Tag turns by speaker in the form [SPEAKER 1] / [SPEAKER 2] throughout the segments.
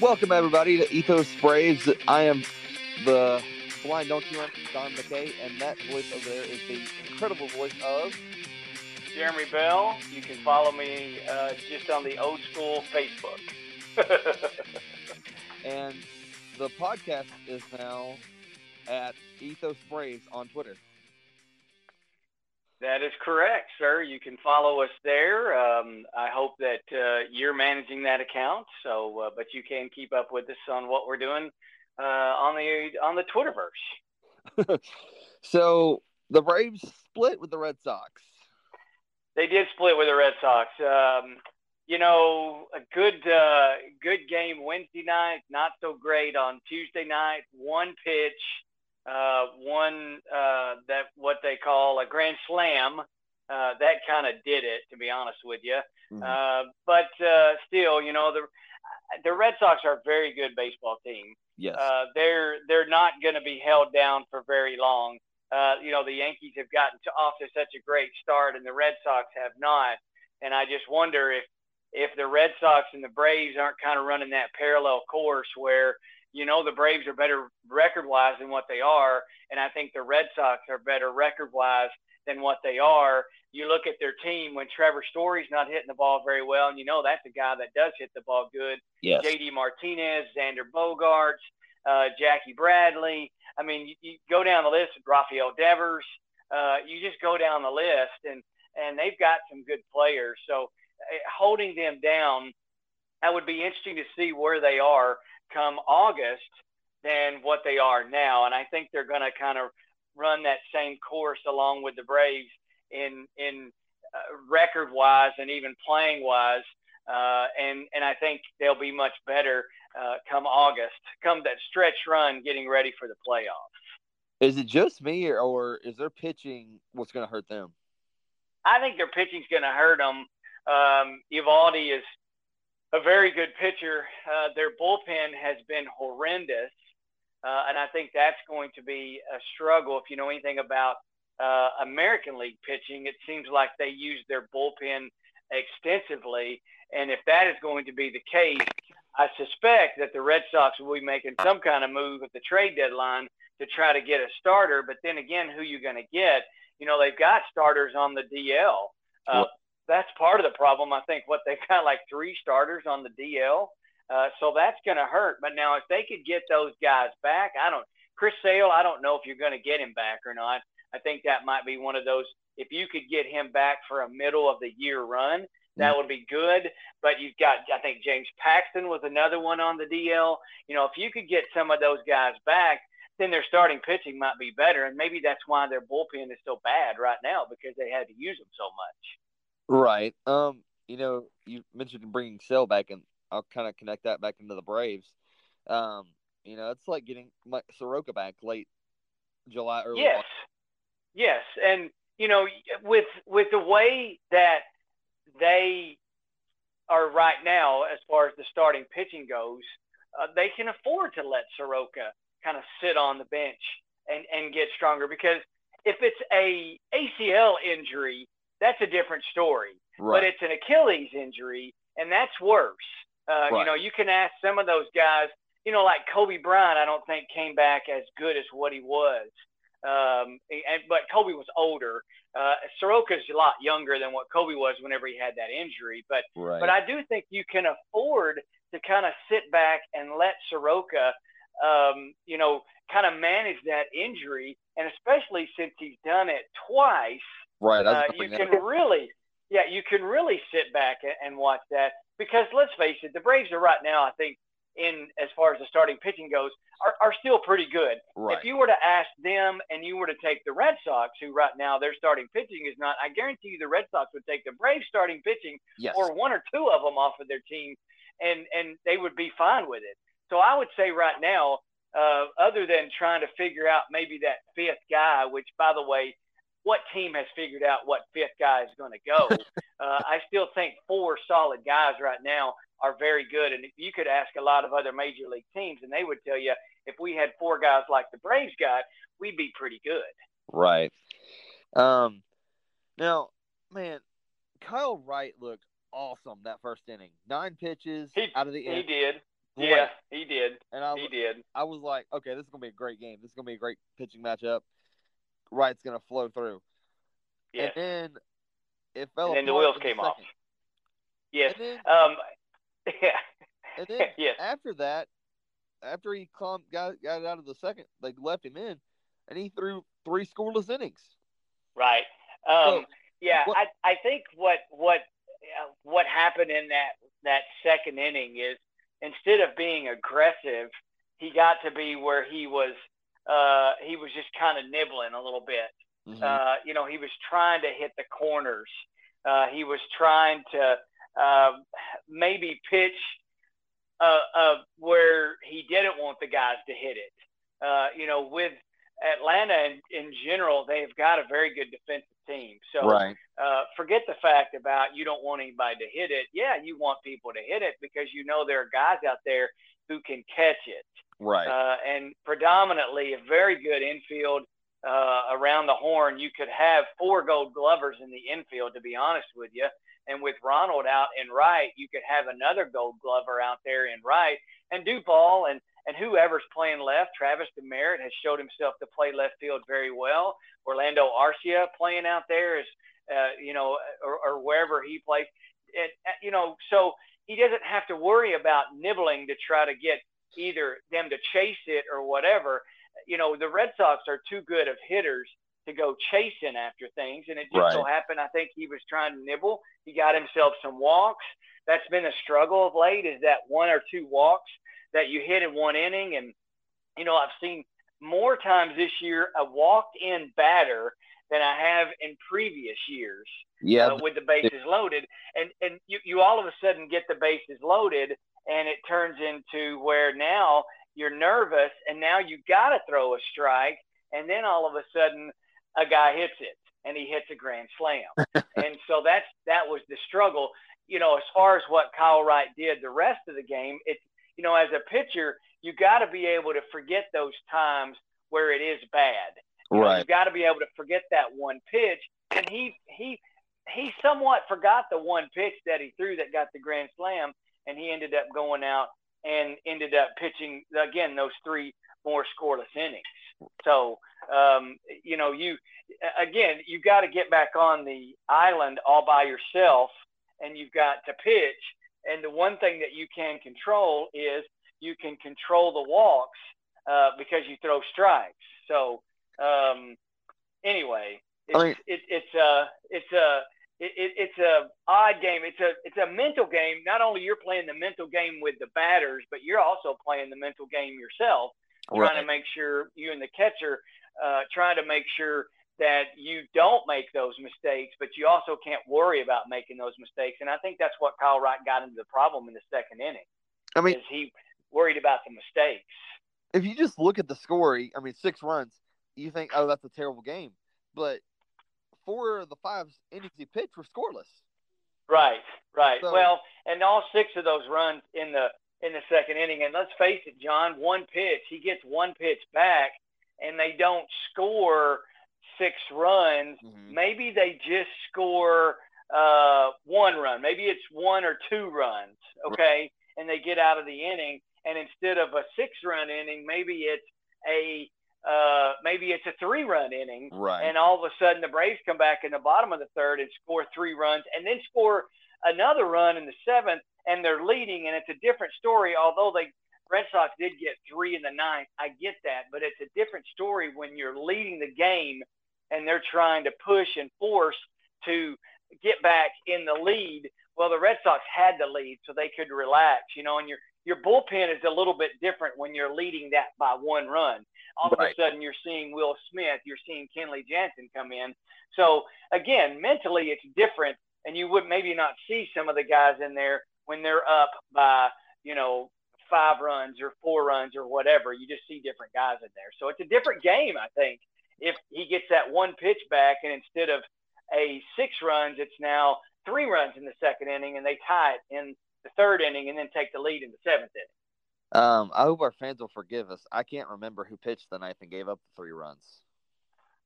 [SPEAKER 1] Welcome everybody to Ethos Braves. I am the blind donkey runner, Don McKay, and that voice over there is the incredible voice of
[SPEAKER 2] Jeremy Bell. You can follow me uh, just on the old school Facebook.
[SPEAKER 1] and the podcast is now at Ethos Braves on Twitter.
[SPEAKER 2] That is correct, sir. You can follow us there. Um, I hope that uh, you're managing that account. So, uh, but you can keep up with us on what we're doing uh, on the on the Twitterverse.
[SPEAKER 1] so the Braves split with the Red Sox.
[SPEAKER 2] They did split with the Red Sox. Um, you know, a good uh, good game Wednesday night, not so great on Tuesday night. One pitch uh, one uh, that what they call a grand slam. Uh, that kind of did it, to be honest with you. Mm-hmm. Uh, but uh, still, you know the the Red Sox are a very good baseball team.
[SPEAKER 1] Yes.
[SPEAKER 2] Uh, they're they're not going to be held down for very long. Uh, you know the Yankees have gotten to, off to such a great start, and the Red Sox have not. And I just wonder if if the Red Sox and the Braves aren't kind of running that parallel course where you know the Braves are better record wise than what they are, and I think the Red Sox are better record wise than what they are. You look at their team when Trevor Story's not hitting the ball very well, and you know that's a guy that does hit the ball good.
[SPEAKER 1] Yes.
[SPEAKER 2] JD Martinez, Xander Bogaerts, uh, Jackie Bradley. I mean, you, you go down the list. Rafael Devers. Uh, you just go down the list, and and they've got some good players. So uh, holding them down, that would be interesting to see where they are come August than what they are now. And I think they're going to kind of run that same course along with the Braves in in uh, record wise and even playing wise. Uh, and and I think they'll be much better uh, come August, come that stretch run, getting ready for the playoffs.
[SPEAKER 1] Is it just me, or, or is their pitching what's going to hurt them?
[SPEAKER 2] I think their pitching's going to hurt them. Um, Eovaldi is a very good pitcher. Uh, their bullpen has been horrendous, uh, and I think that's going to be a struggle. If you know anything about uh, American League pitching, it seems like they use their bullpen extensively, and if that is going to be the case, I suspect that the Red Sox will be making some kind of move at the trade deadline to try to get a starter. But then again, who you going to get? You know, they've got starters on the DL. Uh, that's part of the problem. I think what they've got like three starters on the DL, uh, so that's going to hurt. But now if they could get those guys back, I don't. Chris Sale, I don't know if you're going to get him back or not. I think that might be one of those. If you could get him back for a middle of the year run, that mm. would be good. But you've got, I think James Paxton was another one on the DL. You know, if you could get some of those guys back, then their starting pitching might be better. And maybe that's why their bullpen is so bad right now because they had to use them so much.
[SPEAKER 1] Right. Um. You know, you mentioned bringing Sale back, and I'll kind of connect that back into the Braves. Um. You know, it's like getting Mike Soroka back late July, early.
[SPEAKER 2] Yes. Yes, and you know, with with the way that they are right now, as far as the starting pitching goes, uh, they can afford to let Soroka kind of sit on the bench and and get stronger because if it's a ACL injury that's a different story. Right. But it's an Achilles injury, and that's worse. Uh, right. You know, you can ask some of those guys. You know, like Kobe Bryant, I don't think came back as good as what he was. Um, and, but Kobe was older. Uh, Soroka's a lot younger than what Kobe was whenever he had that injury. But
[SPEAKER 1] right.
[SPEAKER 2] but I do think you can afford to kind of sit back and let Soroka, um, you know, kind of manage that injury, and especially since he's done it twice
[SPEAKER 1] Right.
[SPEAKER 2] Uh, you can really, yeah, you can really sit back and watch that because let's face it, the Braves are right now, I think, in as far as the starting pitching goes, are, are still pretty good.
[SPEAKER 1] Right.
[SPEAKER 2] If you were to ask them and you were to take the Red Sox, who right now their starting pitching is not, I guarantee you the Red Sox would take the Braves starting pitching
[SPEAKER 1] yes.
[SPEAKER 2] or one or two of them off of their team, and and they would be fine with it. So I would say right now, uh, other than trying to figure out maybe that fifth guy, which by the way what team has figured out what fifth guy is going to go. uh, I still think four solid guys right now are very good. And you could ask a lot of other major league teams, and they would tell you if we had four guys like the Braves got, we'd be pretty good.
[SPEAKER 1] Right. Um. Now, man, Kyle Wright looked awesome that first inning. Nine pitches
[SPEAKER 2] he,
[SPEAKER 1] out of the inning.
[SPEAKER 2] he did.
[SPEAKER 1] great.
[SPEAKER 2] Yeah, he did.
[SPEAKER 1] And I,
[SPEAKER 2] He did.
[SPEAKER 1] I was like, okay, this is gonna be a great game. This is gonna be a great pitching matchup. Wright's gonna flow through.
[SPEAKER 2] Yes.
[SPEAKER 1] And then it fell
[SPEAKER 2] And then the wheels came off. Yes.
[SPEAKER 1] Then,
[SPEAKER 2] Um. Yeah.
[SPEAKER 1] and then
[SPEAKER 2] Yes.
[SPEAKER 1] after that, after he got got out of the second, they left him in, and he threw three scoreless innings.
[SPEAKER 2] Right. Um,
[SPEAKER 1] So,
[SPEAKER 2] yeah,
[SPEAKER 1] what-
[SPEAKER 2] I, I think what what uh, what happened in that that second inning is instead of being aggressive, he got to be where he was uh, he was just kind of nibbling a little bit.
[SPEAKER 1] Mhm.
[SPEAKER 2] Uh, you know, he was trying to hit the corners. Uh, he was trying to uh, maybe pitch uh, uh, where he didn't want the guys to hit it. Uh, you know, with Atlanta in, in general, they've got a very good defensive team. So
[SPEAKER 1] right.
[SPEAKER 2] uh, forget the fact about you don't want anybody to hit it. Yeah, you want people to hit it because you know there are guys out there who can catch it.
[SPEAKER 1] Right.
[SPEAKER 2] Uh, and predominantly a very good infield uh, around the horn. You could have four gold glovers in the infield, to be honest with you. And with Ronald out in right, you could have another gold glover out there in right. And Duvall and, and whoever's playing left, Travis Demeritte has showed himself to play left field very well. Orlando Arcia playing out there is, uh, you know, or, or wherever he plays. And, uh, you know, so he doesn't have to worry about nibbling to try to get either them to chase it or whatever. You know, the Red Sox are too good of hitters to go chasing after things. And it just so
[SPEAKER 1] Right.
[SPEAKER 2] happened, I think he was trying to nibble. He got himself some walks. That's been a struggle of late is that one or two walks that you hit in one inning. And, you know, I've seen more times this year a walked in batter than I have in previous years
[SPEAKER 1] yeah.
[SPEAKER 2] uh, with the bases loaded, and and you, you all of a sudden get the bases loaded, and it turns into where now you're nervous, and now you got to throw a strike, and then all of a sudden a guy hits it, and he hits a grand slam, and so that's that was the struggle. You know, as far as what Kyle Wright did the rest of the game, it's you know as a pitcher you got to be able to forget those times where it is bad.
[SPEAKER 1] Right.
[SPEAKER 2] You've got to be able to forget that one pitch. And he he he somewhat forgot the one pitch that he threw that got the grand slam, and he ended up going out and ended up pitching again those three more scoreless innings. So um, you know you again you got to get back on the island all by yourself, and you've got to pitch. And the one thing that you can control is you can control the walks uh, because you throw strikes. So um, anyway, it's
[SPEAKER 1] I mean-
[SPEAKER 2] it, it's a it's a it, it, it's a odd game. It's a it's a mental game. Not only you're playing the mental game with the batters, but you're also playing the mental game yourself, trying to make sure you and the catcher uh, trying to make sure that you don't make those mistakes, but you also can't worry about making those mistakes. And I think that's what Kyle Wright got into the problem in the second inning.
[SPEAKER 1] I mean,
[SPEAKER 2] is he worried about the mistakes?
[SPEAKER 1] if you just look at the score, I mean, six runs, you think, oh, that's a terrible game. But four of the five innings he pitched were scoreless.
[SPEAKER 2] Right, right.
[SPEAKER 1] So-
[SPEAKER 2] well, and all six of those runs in the in the second inning, and let's face it, John, one pitch, he gets one pitch back, and they don't score six runs.
[SPEAKER 1] Mhm.
[SPEAKER 2] Maybe they just score uh, one run. Maybe it's one or two runs, okay, and they get out of the inning. And instead of a six-run inning, maybe it's a uh, maybe it's a three-run inning,
[SPEAKER 1] Right.
[SPEAKER 2] and all of a sudden the Braves come back in the bottom of the third and score three runs and then score another run in the seventh and they're leading and it's a different story although they Red Sox did get three in the ninth. I get that but it's a different story when you're leading the game and they're trying to push and force to get back in the lead. Well the Red Sox had the lead so they could relax you know and your your bullpen is a little bit different when you're leading that by one run all of a sudden you're seeing Will Smith, you're seeing Kenley Jansen come in. So again, mentally it's different, and you would maybe not see some of the guys in there when they're up by you know five runs or four runs or whatever. You just see different guys in there. So it's a different game, I think. If he gets that one pitch back, and instead of a six runs, it's now three runs in the second inning, and they tie it in the third inning, and then take the lead in the seventh inning.
[SPEAKER 1] Um, I hope our fans will forgive us. I can't remember who pitched the ninth and gave up the three runs.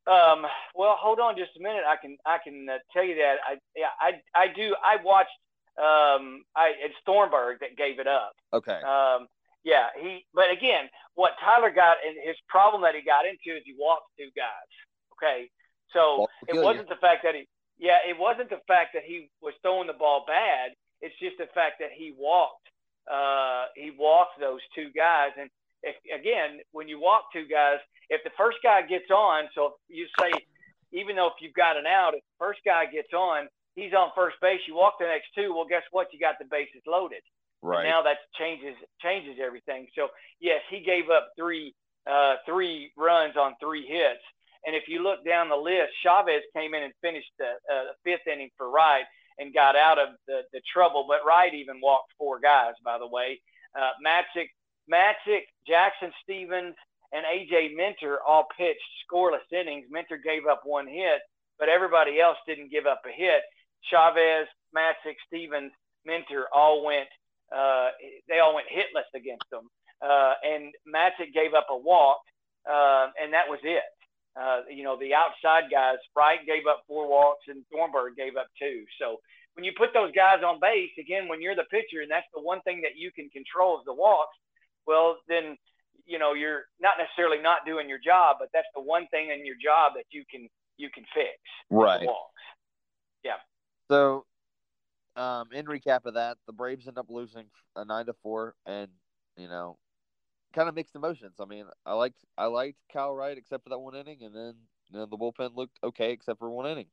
[SPEAKER 2] Um, well, hold on just a minute. I can I can uh, tell you that I yeah I I do I watched um I it's Thornburg that gave it up.
[SPEAKER 1] Okay.
[SPEAKER 2] Um, Yeah, he. But again, what Tyler got and his problem that he got into is he walked two guys. Okay, so it wasn't the fact that he. Yeah, it wasn't the fact that he was throwing the ball bad. It's just the fact that he walked. Uh, he walked those two guys, and if, again, when you walk two guys, if the first guy gets on, so you say, even though if you've got an out, if the first guy gets on, he's on first base. You walk the next two. Well, guess what? You got the bases loaded.
[SPEAKER 1] Right.
[SPEAKER 2] And now that changes changes everything. So yes, he gave up three uh, three runs on three hits. And if you look down the list, Chavez came in and finished the uh, fifth inning for Wright and got out of the, the trouble. But Wright even walked four guys, by the way. Uh, Matzek, Jackson Stephens, and AJ Minter all pitched scoreless innings. Minter gave up one hit, but everybody else didn't give up a hit. Chavez, Matzek, Stephens, Minter all went uh, they all went hitless against them. Uh, and Matzek gave up a walk, uh, and that was it. Uh, you know, the outside guys, Wright gave up four walks, and Thornburg gave up two. So when you put those guys on base, again, when you're the pitcher, and that's the one thing that you can control is the walks, well, then you know you're not necessarily not doing your job, but that's the one thing in your job that you can you can fix.
[SPEAKER 1] Right.
[SPEAKER 2] walks. Yeah.
[SPEAKER 1] So um, in recap of that, the Braves end up losing a nine to four, and you know, kind of mixed emotions. I mean, I liked I liked Kyle Wright except for that one inning, and then you know the bullpen looked okay except for one inning.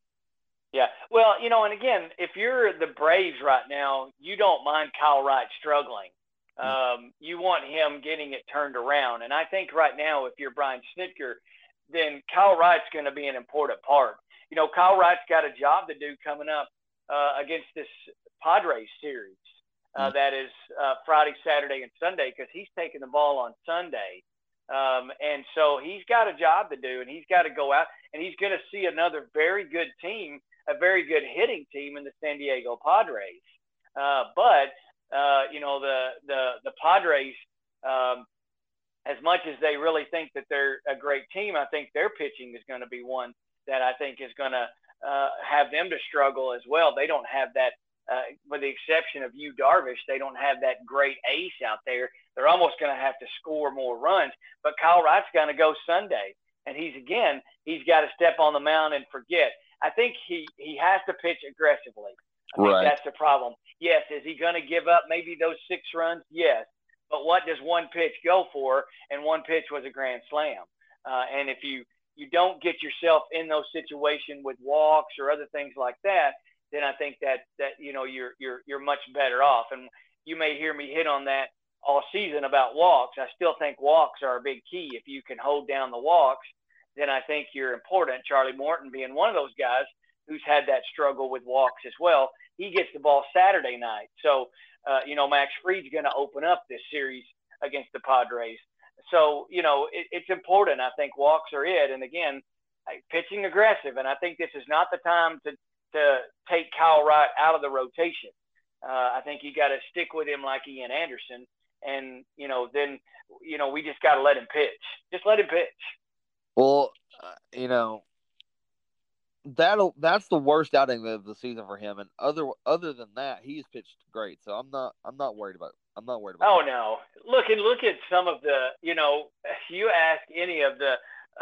[SPEAKER 2] Yeah, well, you know, and again, if you're the Braves right now, you don't mind Kyle Wright struggling. Mm. Um, you want him getting it turned around, and I think right now, if you're Brian Snitker, then Kyle Wright's going to be an important part. You know, Kyle Wright's got a job to do coming up uh, against this Padres series uh, mm. that is uh, Friday, Saturday, and Sunday because he's taking the ball on Sunday. Um, and so he's got a job to do, and he's got to go out, and he's going to see another very good team, a very good hitting team in the San Diego Padres. Uh, but uh, you know the the the Padres, um, as much as they really think that they're a great team, I think their pitching is going to be one that I think is going to uh, have them to struggle as well. They don't have that, uh, with the exception of Yu Darvish, they don't have that great ace out there. They're almost going to have to score more runs. But Kyle Wright's going to go Sunday, and he's again, he's got to step on the mound and forget. I think he he has to pitch aggressively. I think
[SPEAKER 1] right.
[SPEAKER 2] that's the problem. Yes, is he going to give up maybe those six runs? Yes, but what does one pitch go for? And one pitch was a grand slam. Uh, and if you you don't get yourself in those situations with walks or other things like that, then I think that that you know you're you're you're much better off. And you may hear me hit on that all season about walks. I still think walks are a big key. If you can hold down the walks, then I think you're important. Charlie Morton being one of those guys who's had that struggle with walks as well. He gets the ball Saturday night, so uh, you know Max Fried's going to open up this series against the Padres so you know it, it's important. I think walks are it, and again, pitching aggressive. And I think this is not the time to to take Kyle Wright out of the rotation. Uh, I think you got to stick with him like Ian Anderson, and you know then you know we just got to let him pitch. Just let him pitch.
[SPEAKER 1] Well, uh, you know that'll that's the worst outing of the season for him. And other other than that, he's pitched great. So I'm not I'm not worried about I'm not worried about.
[SPEAKER 2] Oh no! Look and look at some of the you know you ask any of the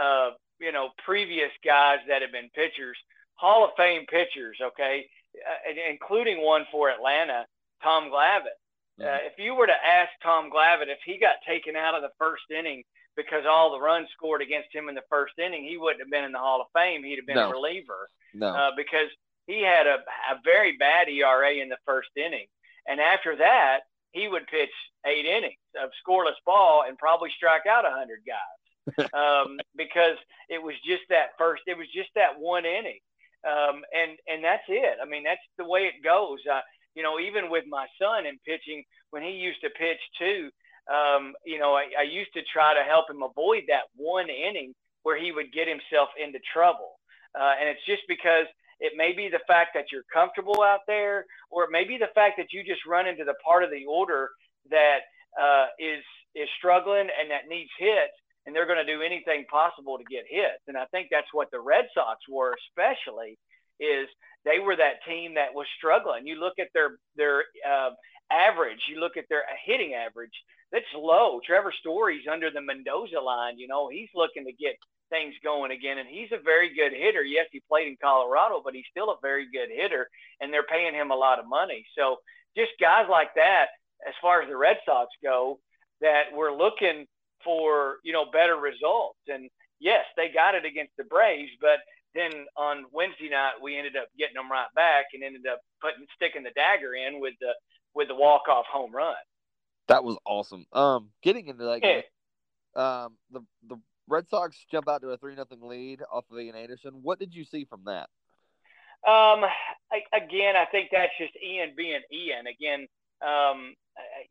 [SPEAKER 2] uh, you know previous guys that have been pitchers, Hall of Fame pitchers, okay, uh, including one for Atlanta, Tom Glavine. Mm-hmm. Uh, if you were to ask Tom Glavine if he got taken out of the first inning because all the runs scored against him in the first inning, he wouldn't have been in the Hall of Fame. He'd have been
[SPEAKER 1] no.
[SPEAKER 2] a reliever.
[SPEAKER 1] No.
[SPEAKER 2] Uh, because he had a, a very bad ERA in the first inning. And after that, he would pitch eight innings of scoreless ball and probably strike out a hundred guys um, because it was just that first. It was just that one inning, um, and and that's it. I mean, that's the way it goes. Uh, you know, even with my son in pitching, when he used to pitch too, um, you know, I, I used to try to help him avoid that one inning where he would get himself into trouble. Uh, and it's just because it may be the fact that you're comfortable out there, or it may be the fact that you just run into the part of the order that uh, is is struggling and that needs hits, and they're going to do anything possible to get hits. And I think that's what the Red Sox were, especially, is they were that team that was struggling. You look at their their uh, average. You look at their hitting average, that's low. Trevor Story's under the Mendoza line. You know, he's looking to get things going again, and he's a very good hitter. Yes, he played in Colorado, but he's still a very good hitter, and they're paying him a lot of money. So just guys like that, as far as the Red Sox go, that we're looking for, you know, better results. And yes, they got it against the Braves, but then on Wednesday night we ended up getting them right back and ended up putting sticking the dagger in with the with the walk off home run.
[SPEAKER 1] That was awesome. Um, getting into that game, um, the the Red Sox jump out to a three nothing lead off of Ian Anderson. What did you see from that?
[SPEAKER 2] Um, I, again, I think that's just Ian being Ian. Again, um,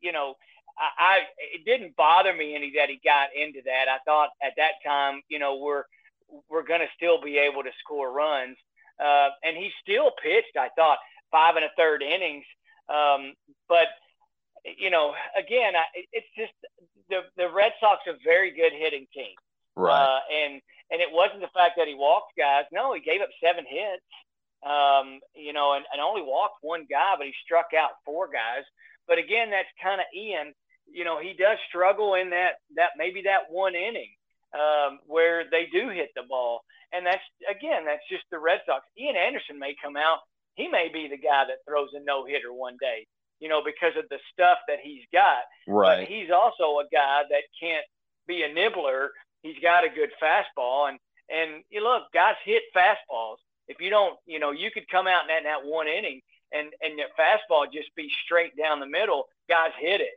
[SPEAKER 2] you know, I, I it didn't bother me any that he got into that. I thought at that time, you know, we're we're going to still be able to score runs, uh, and he still pitched. I thought five and a third innings, um, but you know, again, I, it's just the the Red Sox are a very good hitting team,
[SPEAKER 1] right?
[SPEAKER 2] Uh, and and it wasn't the fact that he walked guys. No, he gave up seven hits, um, you know, and, and only walked one guy, but he struck out four guys. But again, that's kind of Ian. You know, he does struggle in that that maybe that one inning um, where they do hit the ball, and that's again, that's just the Red Sox. Ian Anderson may come out. He may be the guy that throws a no hitter one day you know, because of the stuff that he's got.
[SPEAKER 1] Right.
[SPEAKER 2] But he's also a guy that can't be a nibbler. He's got a good fastball, and and you look, guys hit fastballs. If you don't, you know, you could come out in that, in that one inning and and your fastball just be straight down the middle. Guys hit it.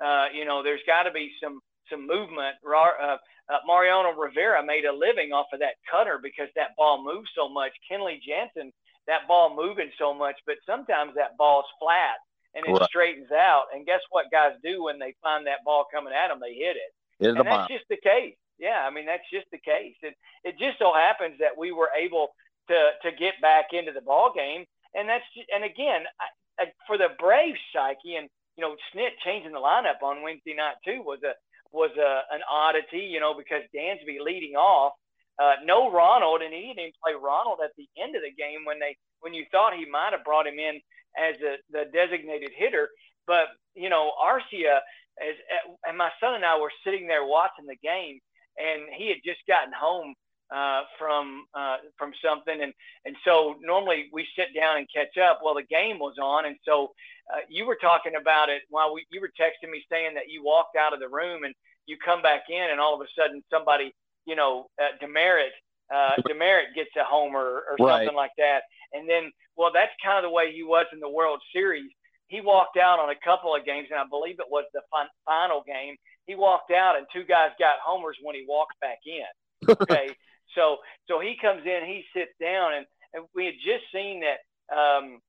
[SPEAKER 2] Uh, you know, there's got to be some some movement. Uh, uh, Mariano Rivera made a living off of that cutter because that ball moves so much. Kenley Jansen, that ball moving so much, but sometimes that ball's flat and it right. straightens out. And guess what guys do when they find that ball coming at them? They hit it.
[SPEAKER 1] Hit
[SPEAKER 2] and that's just the case. Yeah, I mean that's just the case. And it just so happens that we were able to to get back into the ball game. And that's just, and again I, I, for the Braves psyche and you know Snit changing the lineup on Wednesday night too was a was a, an oddity. You know because Dansby leading off. Uh, no Ronald, and he didn't play Ronald at the end of the game when they when you thought he might have brought him in as a, the designated hitter. But you know, Arcia, as, and my son and I were sitting there watching the game, and he had just gotten home uh, from uh, from something, and and so normally we sit down and catch up. Well, the game was on, and so uh, you were talking about it while we you were texting me saying that you walked out of the room and you come back in, and all of a sudden somebody, you know, uh, Demeritte uh, Demeritte gets a homer or something right. like that. And then, well, that's kind of the way he was in the World Series. He walked out on a couple of games, and I believe it was the fin- final game. He walked out, and two guys got homers when he walked back in. Okay, so so he comes in, he sits down, and, and we had just seen that. Um,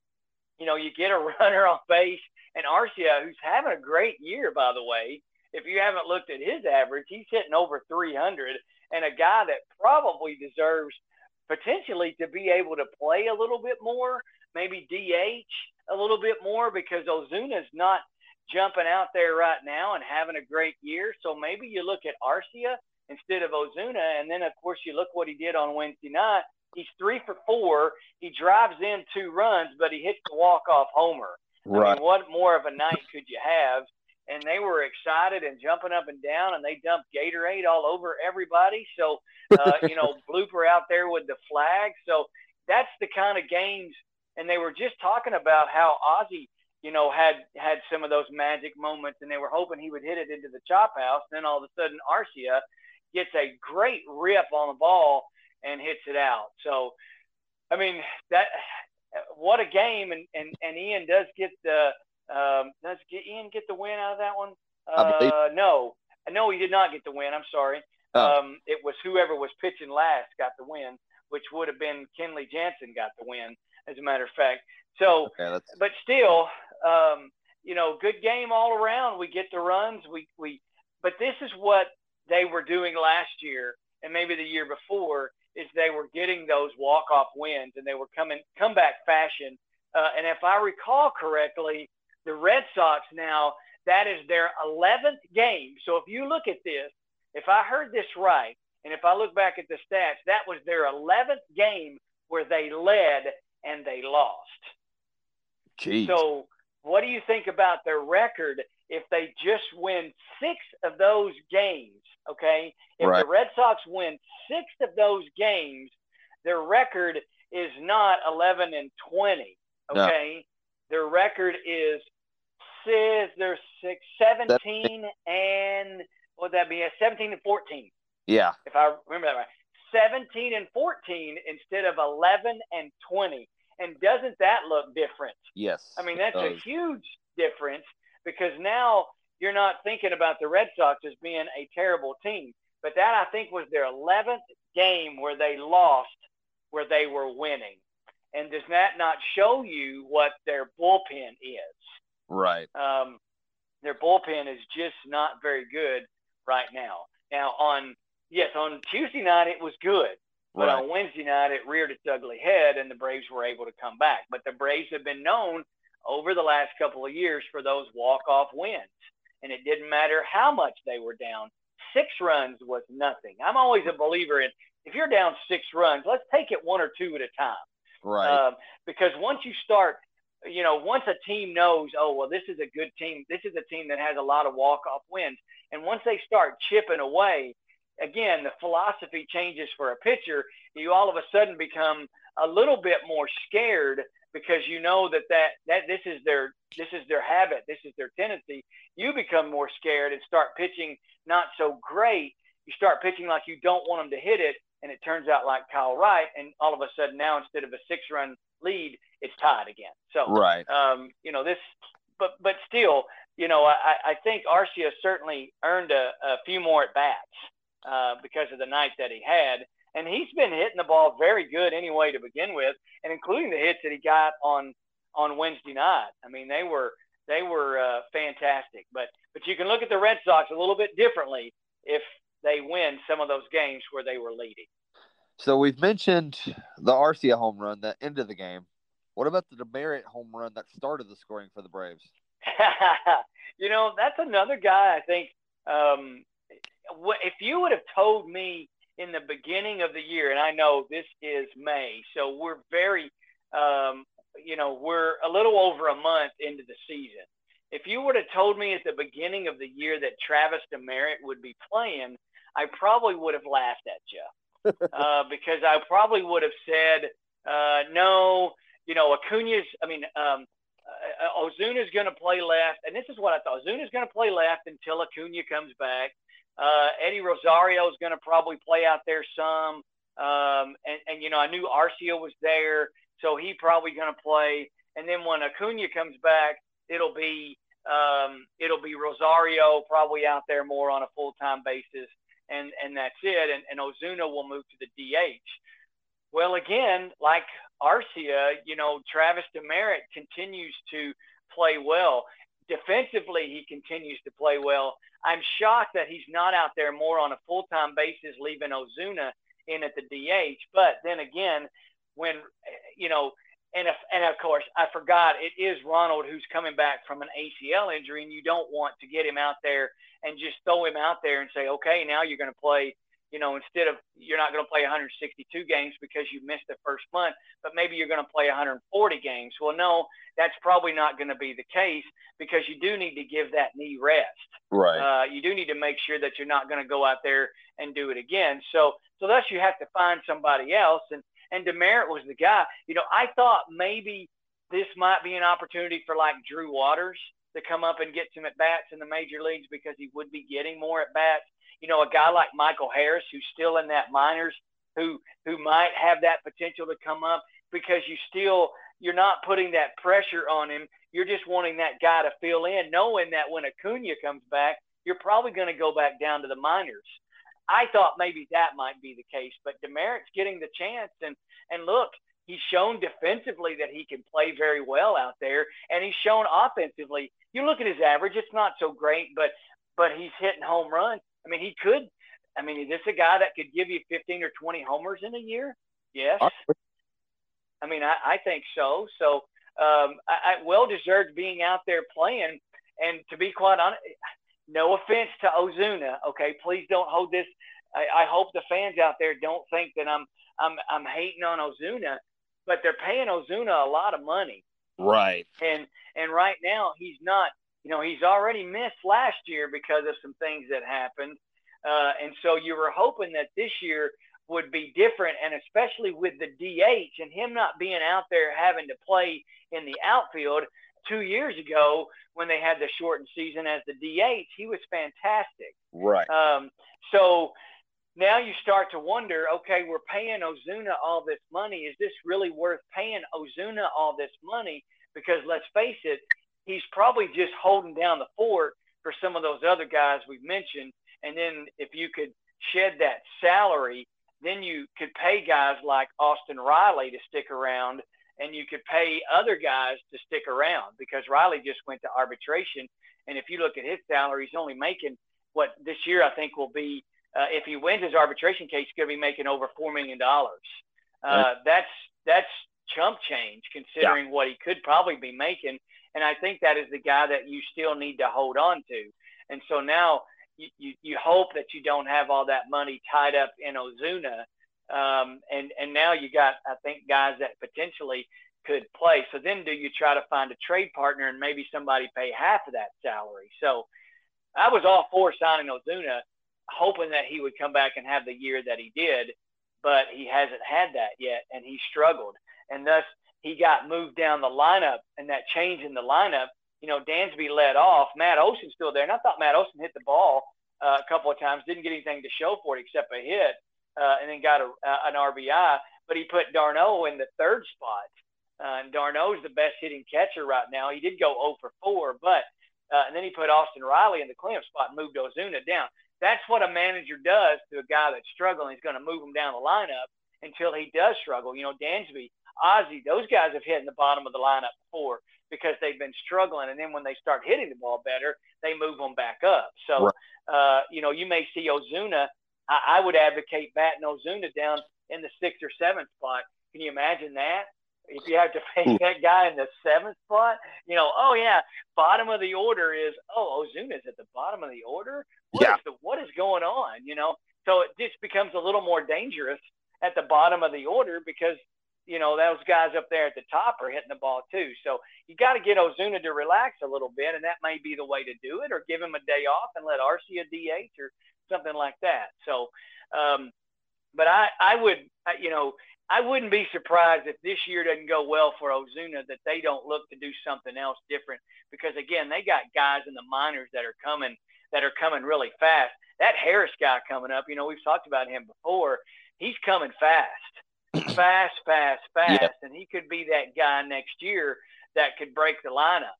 [SPEAKER 2] you know, you get a runner on base, and Arcia, who's having a great year, by the way. If you haven't looked at his average, he's hitting over 300 and a guy that probably deserves potentially to be able to play a little bit more, maybe DH a little bit more because Ozuna's not jumping out there right now and having a great year. So maybe you look at Arcia instead of Ozuna. And then, of course, you look what he did on Wednesday night. He's three for four. He drives in two runs, but he hits the walk-off homer.
[SPEAKER 1] Right.
[SPEAKER 2] I mean, what more of a night could you have? and they were excited and jumping up and down, and they dumped Gatorade all over everybody. So, uh, you know, blooper out there with the flag. So that's the kind of games. And they were just talking about how Ozzie you know, had had some of those magic moments, and they were hoping he would hit it into the chop house. Then all of a sudden, Arcia gets a great rip on the ball and hits it out. So, I mean, that what a game! And and and Ian does get the um, does get, Ian get the win out of that one? Uh, no, no, he did not get the win. I'm sorry. Oh. Um, it was whoever was pitching last got the win, which would have been Kenley Jansen got the win, as a matter of fact. So,
[SPEAKER 1] okay,
[SPEAKER 2] but still, um, you know, good game all around. We get the runs. We we, but this is what they were doing last year and maybe the year before is they were getting those walk off wins and they were coming comeback fashion. Uh, and if I recall correctly, the Red Sox now, that is their 11th game. So if you look at this, if I heard this right, and if I look back at the stats, that was their 11th game where they led and they lost.
[SPEAKER 1] Jeez.
[SPEAKER 2] So what do you think about their record if they just win six of those games? Okay, if right. the Red Sox win six of those games, their record is not 11 and 20. Okay, no. their record is says they're six, 17 and what would that be? 17 and 14.
[SPEAKER 1] Yeah.
[SPEAKER 2] If I remember that right. 17 and 14 instead of 11 and 20. And doesn't that look different?
[SPEAKER 1] Yes.
[SPEAKER 2] I mean, that's a huge difference because now you're not thinking about the Red Sox as being a terrible team. But that, I think, was their 11th game where they lost, where they were winning. And does that not show you what their bullpen is?
[SPEAKER 1] Right.
[SPEAKER 2] Um, their bullpen is just not very good right now. Now, on yes, on Tuesday night it was good, but right. on Wednesday night it reared its ugly head, and the Braves were able to come back. But the Braves have been known over the last couple of years for those walk-off wins, and it didn't matter how much they were down. Six runs was nothing. I'm always a believer in if you're down six runs, let's take it one or two at a time.
[SPEAKER 1] Right.
[SPEAKER 2] Um, because once you start, you know, once a team knows, oh well, this is a good team. This is a team that has a lot of walk-off wins, and once they start chipping away, again, the philosophy changes for a pitcher. You all of a sudden become a little bit more scared because you know that, that that this is their this is their habit, this is their tendency. You become more scared and start pitching not so great. You start pitching like you don't want them to hit it, and it turns out like Kyle Wright, and all of a sudden now instead of a six run lead, it's tied again. So
[SPEAKER 1] right,
[SPEAKER 2] um, you know this, but but still, you know I, I think Arcia certainly earned a, a few more at bats uh, because of the night that he had. And he's been hitting the ball very good anyway to begin with, and including the hits that he got on on Wednesday night. I mean, they were they were uh, fantastic. But but you can look at the Red Sox a little bit differently if they win some of those games where they were leading.
[SPEAKER 1] So we've mentioned the Arcia home run that ended the game. What about the Demeritte home run that started the scoring for the Braves?
[SPEAKER 2] you know, that's another guy I think um, if you would have told me in the beginning of the year, and I know this is May, so we're very, um, you know, we're a little over a month into the season. If you would have told me at the beginning of the year that Travis Demeritte would be playing, I probably would have laughed at you uh, because I probably would have said, uh, no, you know, Acuna's, I mean, um, uh, Ozuna's going to play left. And this is what I thought Ozuna's going to play left until Acuna comes back. Uh, Eddie Rosario is going to probably play out there some. Um, and, and, you know, I knew Arcia was there, so he probably going to play. And then when Acuna comes back, it'll be um, it'll be Rosario probably out there more on a full time basis, and and that's it. And, and Ozuna will move to the DH. Well, again, like Arcia, you know, Travis Demeritte continues to play well. Defensively, he continues to play well. I'm shocked that he's not out there more on a full time basis, leaving Ozuna in at the DH. But then again, when you know, and if, and of course, I forgot it is Ronald who's coming back from an ACL injury, and you don't want to get him out there and just throw him out there and say, okay, now you're going to play you know, instead of you're not going to play 162 games because you missed the first month, but maybe you're going to play 140 games. Well, no, that's probably not going to be the case because you do need to give that knee rest.
[SPEAKER 1] Right.
[SPEAKER 2] Uh, you do need to make sure that you're not going to go out there and do it again. So, so thus you have to find somebody else. And and Demeritte was the guy. You know, I thought maybe this might be an opportunity for like Drew Waters to come up and get some at bats in the major leagues because he would be getting more at bats you know, a guy like Michael Harris who's still in that minors who who might have that potential to come up because you still you're not putting that pressure on him. You're just wanting that guy to fill in, knowing that when Acuna comes back, you're probably going to go back down to the minors. I thought maybe that might be the case, but Demeritte's getting the chance, and and look, he's shown defensively that he can play very well out there, and he's shown offensively. You look at his average; it's not so great, but but he's hitting home runs. I mean, he could. I mean, is this a guy that could give you 15 or 20 homers in a year? Yes. I mean, I, I think so. So, um, I, I well deserved being out there playing. And to be quite honest, no offense to Ozuna. Okay, please don't hold this. I, I hope the fans out there don't think that I'm I'm I'm hating on Ozuna, but they're paying Ozuna a lot of money.
[SPEAKER 1] Right.
[SPEAKER 2] And and right now he's not. You know, he's already missed last year because of some things that happened. Uh, and so you were hoping that this year would be different, and especially with the DH and him not being out there having to play in the outfield. Two years ago, when they had the shortened season as the DH, he was fantastic.
[SPEAKER 1] Right.
[SPEAKER 2] Um, so now you start to wonder, okay, we're paying Ozuna all this money. Is this really worth paying Ozuna all this money? Because let's face it, he's probably just holding down the fort for some of those other guys we've mentioned. And then if you could shed that salary, then you could pay guys like Austin Riley to stick around and you could pay other guys to stick around because Riley just went to arbitration. And if you look at his salary, he's only making what this year I think will be, uh, if he wins his arbitration case, he's going to be making over $4 million. Uh, right. That's, that's chump change considering yeah. what he could probably be making. And I think that is the guy that you still need to hold on to. And so now you, you, you hope that you don't have all that money tied up in Ozuna. Um, and, and now you got, I think, guys that potentially could play. So then do you try to find a trade partner and maybe somebody pay half of that salary? So I was all for signing Ozuna, hoping that he would come back and have the year that he did, but he hasn't had that yet, and he struggled. And thus, he got moved down the lineup, and that change in the lineup, you know, Dansby led off. Matt Olson's still there, and I thought Matt Olson hit the ball uh, a couple of times, didn't get anything to show for it except a hit, uh, and then got a, uh, an RBI. But he put d'Arnaud in the third spot. Uh, and d'Arnaud's the best hitting catcher right now. He did go 0 for 4, but uh, and then he put Austin Riley in the cleanup spot and moved Ozuna down. That's what a manager does to a guy that's struggling. He's going to move him down the lineup until he does struggle. You know, Dansby, Ozzie, those guys have hit in the bottom of the lineup before because they've been struggling. And then when they start hitting the ball better, they move them back up. So, right. uh, you know, you may see Ozuna. I, I would advocate batting Ozuna down in the sixth or seventh spot. Can you imagine that? If you have to pay that guy in the seventh spot, you know, oh yeah, bottom of the order is oh Ozuna's at the bottom of the order. What yeah. Is the, what is going on? You know, so it just becomes a little more dangerous at the bottom of the order because you know those guys up there at the top are hitting the ball too. So you got to get Ozuna to relax a little bit, and that may be the way to do it, or give him a day off and let Arcia DH or something like that. So, um, but I I would you know I wouldn't be surprised if this year doesn't go well for Ozuna that they don't look to do something else different because again they got guys in the minors that are coming that are coming really fast. That Harris guy coming up, you know, we've talked about him before. He's coming fast, fast, fast, fast, yeah. and he could be that guy next year that could break the lineup.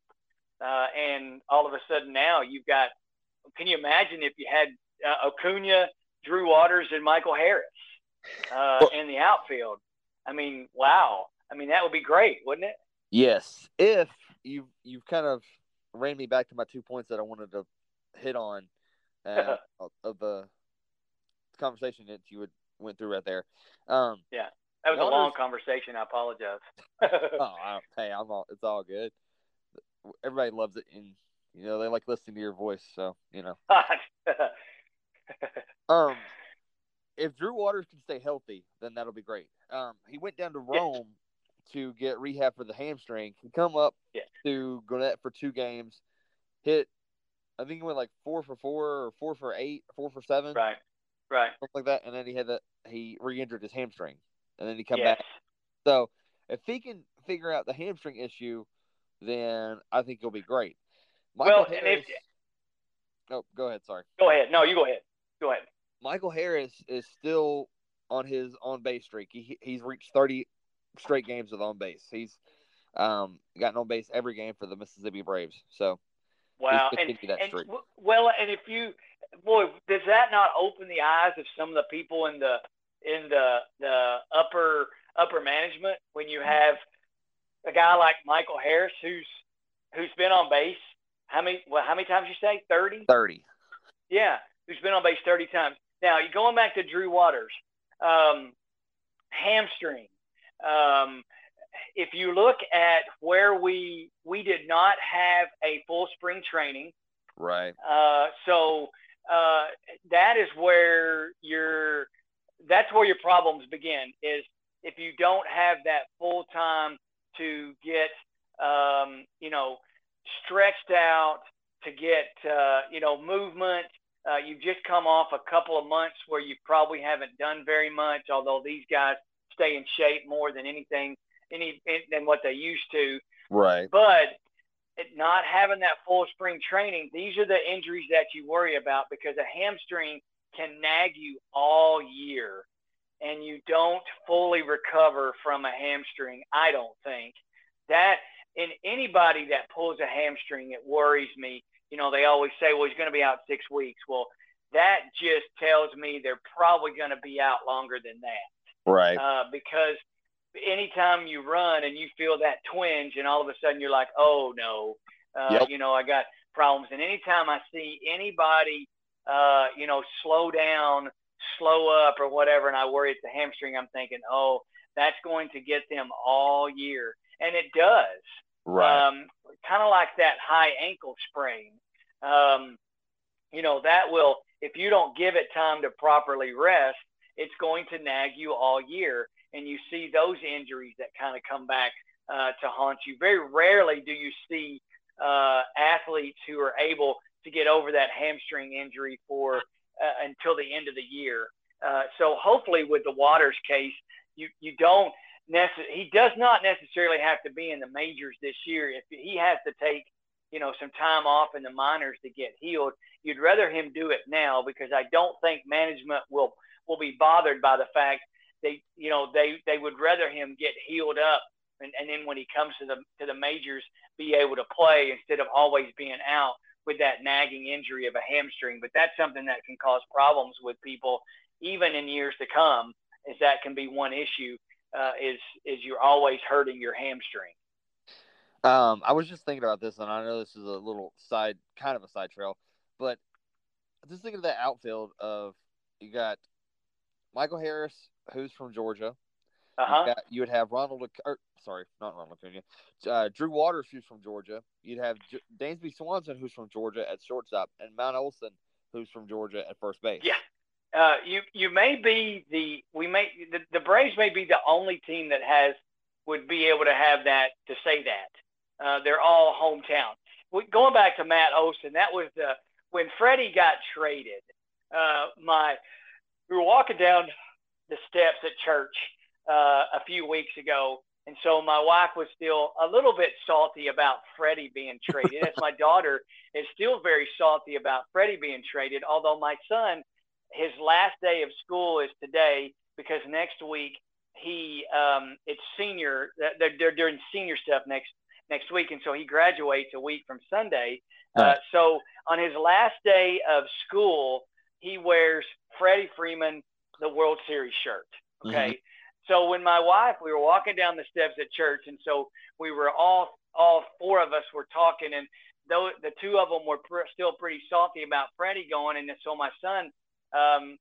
[SPEAKER 2] Uh, and all of a sudden now you've got. Can you imagine if you had uh, Acuna, Drew Waters, and Michael Harris uh, well, in the outfield? I mean, wow. I mean, that would be great, wouldn't it?
[SPEAKER 1] Yes, if you you've kind of ran me back to my two points that I wanted to hit on uh, of the conversation that you would went through right there. Um,
[SPEAKER 2] yeah, that was a long conversation. I apologize.
[SPEAKER 1] oh, I hey, I'm all. It's all good. Everybody loves it, and you know they like listening to your voice. So you know. um, if Drew Waters can stay healthy, then that'll be great. Um, he went down to Rome yeah. to get rehab for the hamstring. He come up yeah. to Gwinnett for two games, hit I think he went like four for four or four for eight, four for seven.
[SPEAKER 2] Right. Right.
[SPEAKER 1] Something like that. And then he had that he re-injured his hamstring, and then he come yes. back. So if he can figure out the hamstring issue, then I think he'll be great.
[SPEAKER 2] Michael well, Harris, and if
[SPEAKER 1] oh, go ahead. Sorry.
[SPEAKER 2] Go ahead. No, you go ahead. Go ahead.
[SPEAKER 1] Michael Harris is still on his on base streak. He he's reached thirty straight games with on base. He's um gotten on base every game for the Mississippi Braves. So
[SPEAKER 2] Wow, and, and well, and if you, boy, does that not open the eyes of some of the people in the in the the upper upper management when you have a guy like Michael Harris who's who's been on base. How many well how many times you say? 30
[SPEAKER 1] 30
[SPEAKER 2] yeah who's been on base 30 times. Now you're going back to Drew Waters um, hamstring. Um, if you look at where we we did not have a full spring training,
[SPEAKER 1] right?
[SPEAKER 2] Uh, so uh, that is where your that's where your problems begin. Is if you don't have that full time to get um, you know, stretched out to get, uh, you know, movement. Uh, you've just come off a couple of months where you probably haven't done very much, although these guys stay in shape more than anything, any than what they used to.
[SPEAKER 1] Right.
[SPEAKER 2] But not having that full spring training, these are the injuries that you worry about because a hamstring can nag you all year and you don't fully recover from a hamstring, I don't think. That in anybody that pulls a hamstring, it worries me. You know, they always say, well, he's going to be out six weeks. Well, that just tells me they're probably going to be out longer than that.
[SPEAKER 1] Right.
[SPEAKER 2] Uh, because anytime you run and you feel that twinge and all of a sudden you're like, oh no, uh, yep. you know, I got problems. And anytime I see anybody, uh, you know, slow down, slow up or whatever, and I worry it's the hamstring, I'm thinking, oh, that's going to get them all year. And it does.
[SPEAKER 1] Right.
[SPEAKER 2] Um, kind of like that high ankle sprain. Um, you know, that will, if you don't give it time to properly rest, it's going to nag you all year and you see those injuries that kind of come back uh, to haunt you. Very rarely do you see uh, athletes who are able to get over that hamstring injury for uh, until the end of the year. Uh, so hopefully, with the Waters case, you you don't necessarily he does not necessarily have to be in the majors this year. If he has to take you know some time off in the minors to get healed, you'd rather him do it now because I don't think management will will be bothered by the fact they you know they they would rather him get healed up and, and then when he comes to the to the majors be able to play instead of always being out with that nagging injury of a hamstring but that's something that can cause problems with people even in years to come is that can be one issue uh, is is you're always hurting your hamstring
[SPEAKER 1] um, I was just thinking about this, and I know this is a little side, kind of a side trail, but just thinking of that outfield of you got Michael Harris, who's from Georgia.
[SPEAKER 2] Uh-huh.
[SPEAKER 1] You, got, you would have Ronald, or, sorry, not Ronald Acuna, uh, Drew Waters, who's from Georgia. You'd have J- Dansby Swanson, who's from Georgia at shortstop, and Matt Olson, who's from Georgia at first base.
[SPEAKER 2] Yeah. Uh, you you may be the we may the, the Braves may be the only team that has would be able to have that to say that uh, they're all hometown. We, going back to Matt Olson, that was the when Freddie got traded. Uh, my we were walking down the steps at church uh, a few weeks ago. And so my wife was still a little bit salty about Freddie being traded, as my daughter is still very salty about Freddie being traded. Although my son, his last day of school is today because next week he um, it's senior. They're, they're doing senior stuff next next week, and so he graduates a week from Sunday. Uh, so on his last day of school, he wears Freddie Freeman the World Series shirt. Okay. Mm-hmm. So when my wife, we were walking down the steps at church, and so we were all all four of us were talking, and though the two of them were pr- still pretty salty about Freddie going, and so my son, um,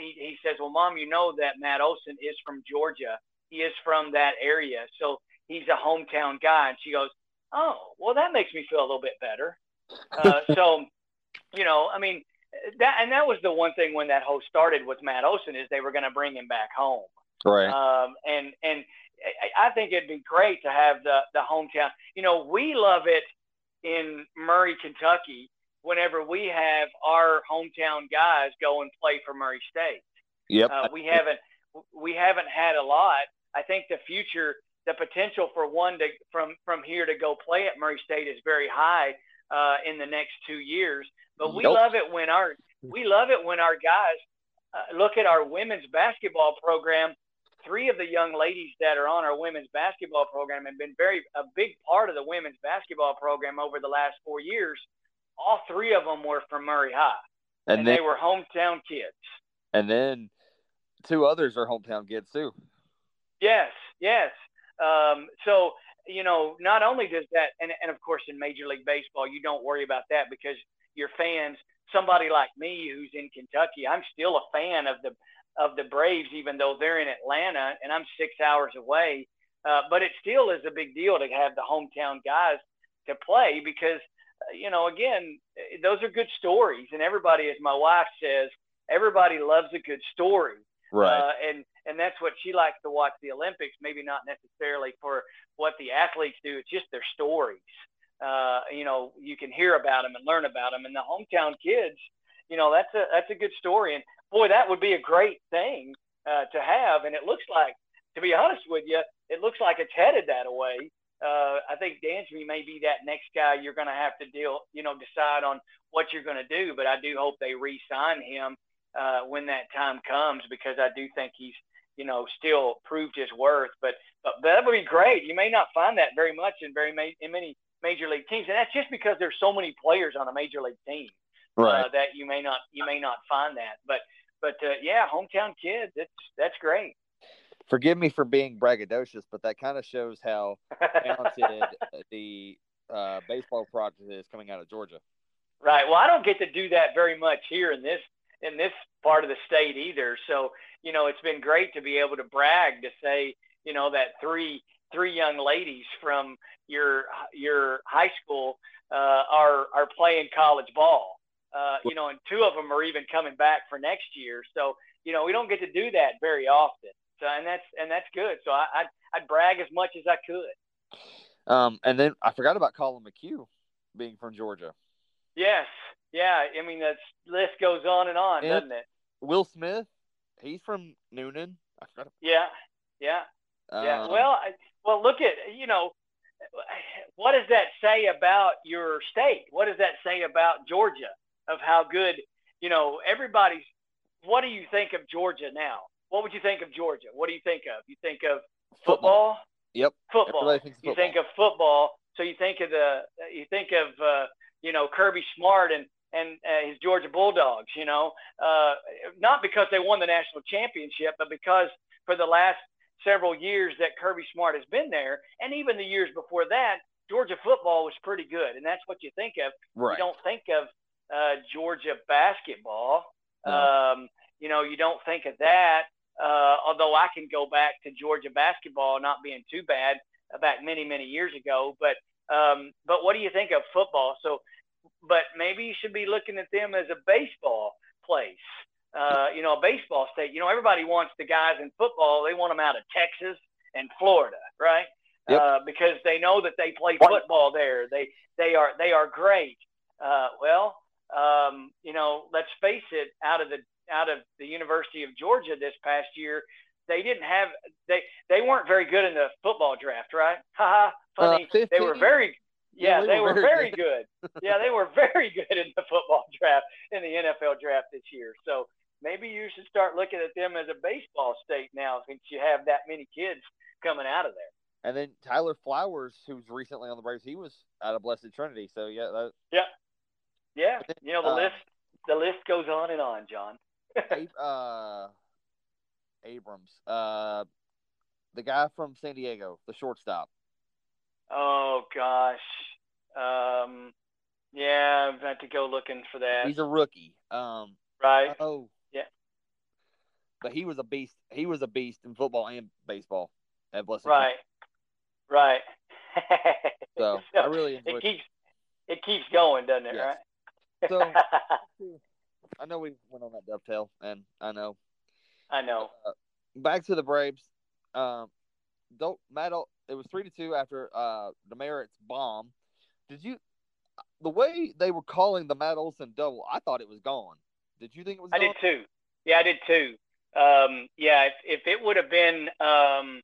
[SPEAKER 2] he, he says, "Well, mom, you know that Matt Olson is from Georgia. He is from that area, so he's a hometown guy." And she goes, "Oh, well, that makes me feel a little bit better." Uh, so, you know, I mean, that and that was the one thing when that whole started with Matt Olson is they were going to bring him back home.
[SPEAKER 1] Right.
[SPEAKER 2] Um, and and I think it'd be great to have the the hometown. You know, we love it in Murray, Kentucky. Whenever we have our hometown guys go and play for Murray State.
[SPEAKER 1] Yep.
[SPEAKER 2] Uh, we haven't we haven't had a lot. I think the future, the potential for one to from from here to go play at Murray State is very high uh, in the next two years. But we love it when our we love it when our guys uh, look at our women's basketball program. Three of the young ladies that are on our women's basketball program have been very a big part of the women's basketball program over the last four years. All three of them were from Murray High, and, and then, they were hometown kids.
[SPEAKER 1] And then two others are hometown kids too.
[SPEAKER 2] Yes, yes. Um, so you know, not only does that, and, and of course in Major League Baseball, you don't worry about that because your fans, somebody like me who's in Kentucky, I'm still a fan of the of the Braves, even though they're in Atlanta and I'm six hours away. Uh, but it still is a big deal to have the hometown guys to play because, uh, you know, again, those are good stories, and everybody, as my wife says, everybody loves a good story.
[SPEAKER 1] Right.
[SPEAKER 2] Uh, and and that's what she likes to watch the Olympics. Maybe not necessarily for what the athletes do; it's just their stories. Uh, you know, you can hear about them and learn about them, and the hometown kids. You know, that's a that's a good story, and boy, that would be a great thing uh, to have. And it looks like, to be honest with you, it looks like it's headed that way. Uh, I think Dansby may be that next guy you're going to have to deal, you know, decide on what you're going to do. But I do hope they re-sign him uh, when that time comes because I do think he's, you know, still proved his worth. But but that would be great. You may not find that very much in very ma- in many major league teams, and that's just because there's so many players on a major league team uh, right. uh, that you may not you may not find that. But but uh, yeah, hometown kids, it's that's great.
[SPEAKER 1] Forgive me for being braggadocious, but that kind of shows how talented the uh, baseball project is coming out of Georgia.
[SPEAKER 2] Right. Well, I don't get to do that very much here in this in this part of the state either. So, you know, it's been great to be able to brag to say, you know, that three three young ladies from your your high school uh, are are playing college ball. Uh, you know, and two of them are even coming back for next year. So, you know, we don't get to do that very often. So, and that's and that's good. So, I I'd, I'd brag as much as I could.
[SPEAKER 1] Um, and then I forgot about Collin McHugh being from Georgia.
[SPEAKER 2] Yes, yeah. I mean, that list goes on and on, and doesn't it?
[SPEAKER 1] Will Smith, he's from Newnan.
[SPEAKER 2] Yeah, yeah, um, yeah. Well, I, well, look at you know, what does that say about your state? What does that say about Georgia? Of how good you know everybody's. What do you think of Georgia now? What would you think of Georgia? What do you think of? You think of football?
[SPEAKER 1] Yep.
[SPEAKER 2] Football. football. You think of football, so you think of the you think of uh, you know Kirby Smart and and uh, his Georgia Bulldogs. You know, uh, not because they won the national championship, but because for the last several years that Kirby Smart has been there, and even the years before that, Georgia football was pretty good, and that's what you think of.
[SPEAKER 1] Right.
[SPEAKER 2] You don't think of uh, Georgia basketball. No. Um, you know, you don't think of that. Uh, although I can go back to Georgia basketball not being too bad back many many years ago, but um, but what do you think of football? So, but maybe you should be looking at them as a baseball place. Uh, you know, a baseball state. You know, everybody wants the guys in football. They want them out of Texas and Florida, right? Yep. Uh, because they know that they play football there. They they are they are great. Uh, well, um, you know, let's face it. Out of the out of the University of Georgia this past year, they didn't have they they weren't very good in the football draft, right? Haha, funny. Uh, they were very yeah, yeah they, they, were, were very, good. good. yeah, they were very good in the football draft in the NFL draft this year. So maybe you should start looking at them as a baseball state now since you have that many kids coming out of there.
[SPEAKER 1] And then Tyler Flowers, who's recently on the Braves, he was out of Blessed Trinity. So yeah, that...
[SPEAKER 2] yeah, yeah. You know the uh, list. The list goes on and on, John.
[SPEAKER 1] uh, Abrams, uh, the guy from San Diego, the shortstop.
[SPEAKER 2] Oh gosh, um, yeah, I've had to go looking for that.
[SPEAKER 1] He's a rookie. Um,
[SPEAKER 2] right.
[SPEAKER 1] Oh,
[SPEAKER 2] yeah.
[SPEAKER 1] But he was a beast. He was a beast in football and baseball at Blessed.
[SPEAKER 2] Right. Right.
[SPEAKER 1] so, so, I really enjoyed
[SPEAKER 2] it. Keeps it keeps going, doesn't it? Yes.
[SPEAKER 1] Right. So I know we went on that dovetail, and I know.
[SPEAKER 2] I know.
[SPEAKER 1] Uh, back to the Braves. Um, don't Matt. It was three to two after uh Demeritte's bomb. Did you? The way they were calling the Matt Olson double, I thought it was gone. Did you think it was? I
[SPEAKER 2] did too. Yeah, I did too. Um, yeah, if, if it would have been um,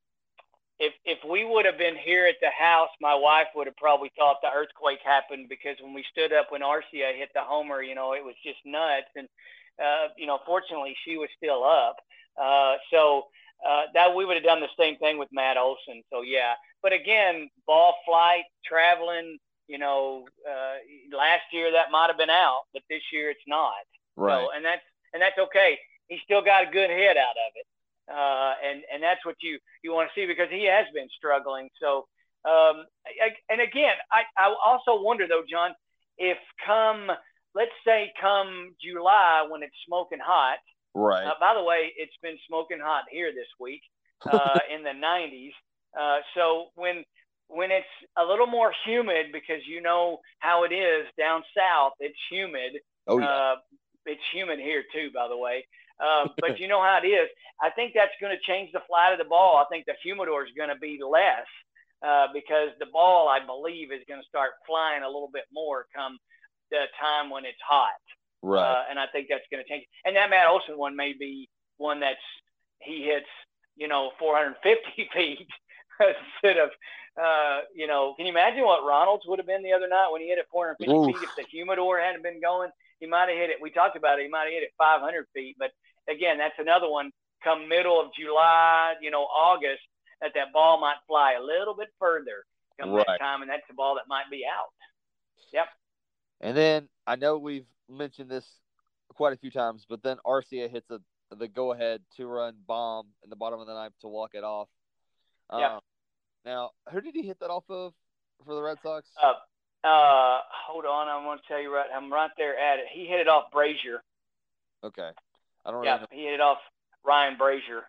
[SPEAKER 2] if if we would have been here at the house, my wife would have probably thought the earthquake happened because when we stood up when Arcia hit the homer, you know, it was just nuts. And uh, you know, fortunately, she was still up. Uh, so uh, that we would have done the same thing with Matt Olson. So yeah, but again, ball flight, traveling. You know, uh, last year that might have been out, but this year it's not.
[SPEAKER 1] Right.
[SPEAKER 2] So, and that's and that's okay. He still got a good hit out of it uh, and and that's what you you want to see because he has been struggling. So, um, I, and again, I I also wonder though, John, if come let's say come July when it's smoking hot.
[SPEAKER 1] Right.
[SPEAKER 2] Uh, by the way, it's been smoking hot here this week uh, in the 90s. Uh, so when when it's a little more humid because you know how it is down south, it's humid.
[SPEAKER 1] Oh yeah.
[SPEAKER 2] Uh, it's humid here too, by the way. Um, but you know how it is. I think that's going to change the flight of the ball. I think the humidor is going to be less uh, because the ball, I believe, is going to start flying a little bit more come the time when it's hot.
[SPEAKER 1] Right.
[SPEAKER 2] Uh, and I think that's going to change. And that Matt Olson one may be one that's he hits, you know, 450 feet instead of, uh, you know, can you imagine what Ronald's would have been the other night when he hit it 450 Oof. feet if the humidor hadn't been going? He might have hit it. We talked about it. He might have hit it 500 feet. But again, that's another one. Come middle of July, you know, August, that that ball might fly a little bit further come right. that time, and that's the ball that might be out. Yep.
[SPEAKER 1] And then I know we've mentioned this quite a few times, but then Arcia hits a the go ahead two run bomb in the bottom of the ninth to walk it off.
[SPEAKER 2] Yeah. Um,
[SPEAKER 1] now, who did he hit that off of for the Red Sox?
[SPEAKER 2] Uh, uh, hold on, I'm going to tell you right. I'm right there at it. He hit it off Brasier.
[SPEAKER 1] Okay, I don't.
[SPEAKER 2] Yeah,
[SPEAKER 1] really
[SPEAKER 2] he hit it off Ryan Brasier.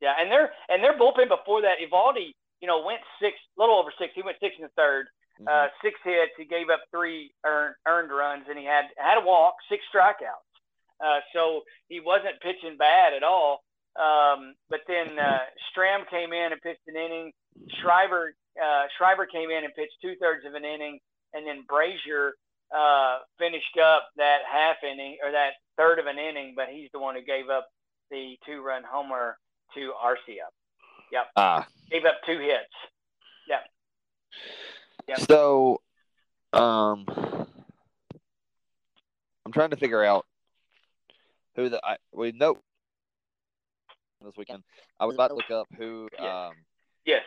[SPEAKER 2] Yeah, and their and their bullpen before that, Eovaldi, you know, went six, a little over six. He went six in the 3rd mm-hmm. uh, six hits. He gave up three earned, earned runs, and he had had a walk, six strikeouts. Uh, so he wasn't pitching bad at all. Um, but then uh, Strahm came in and pitched an inning. Schreiber uh, Schreiber came in and pitched two thirds of an inning, and then Brasier uh, finished up that half inning or that third of an inning. But he's the one who gave up the two run homer to Arcia. Yep.
[SPEAKER 1] Ah.
[SPEAKER 2] Gave up two hits. Yep.
[SPEAKER 1] Yep. So, um, I'm trying to figure out who the I we know this weekend. I was about to look up who.
[SPEAKER 2] Yes.
[SPEAKER 1] Um,
[SPEAKER 2] yes.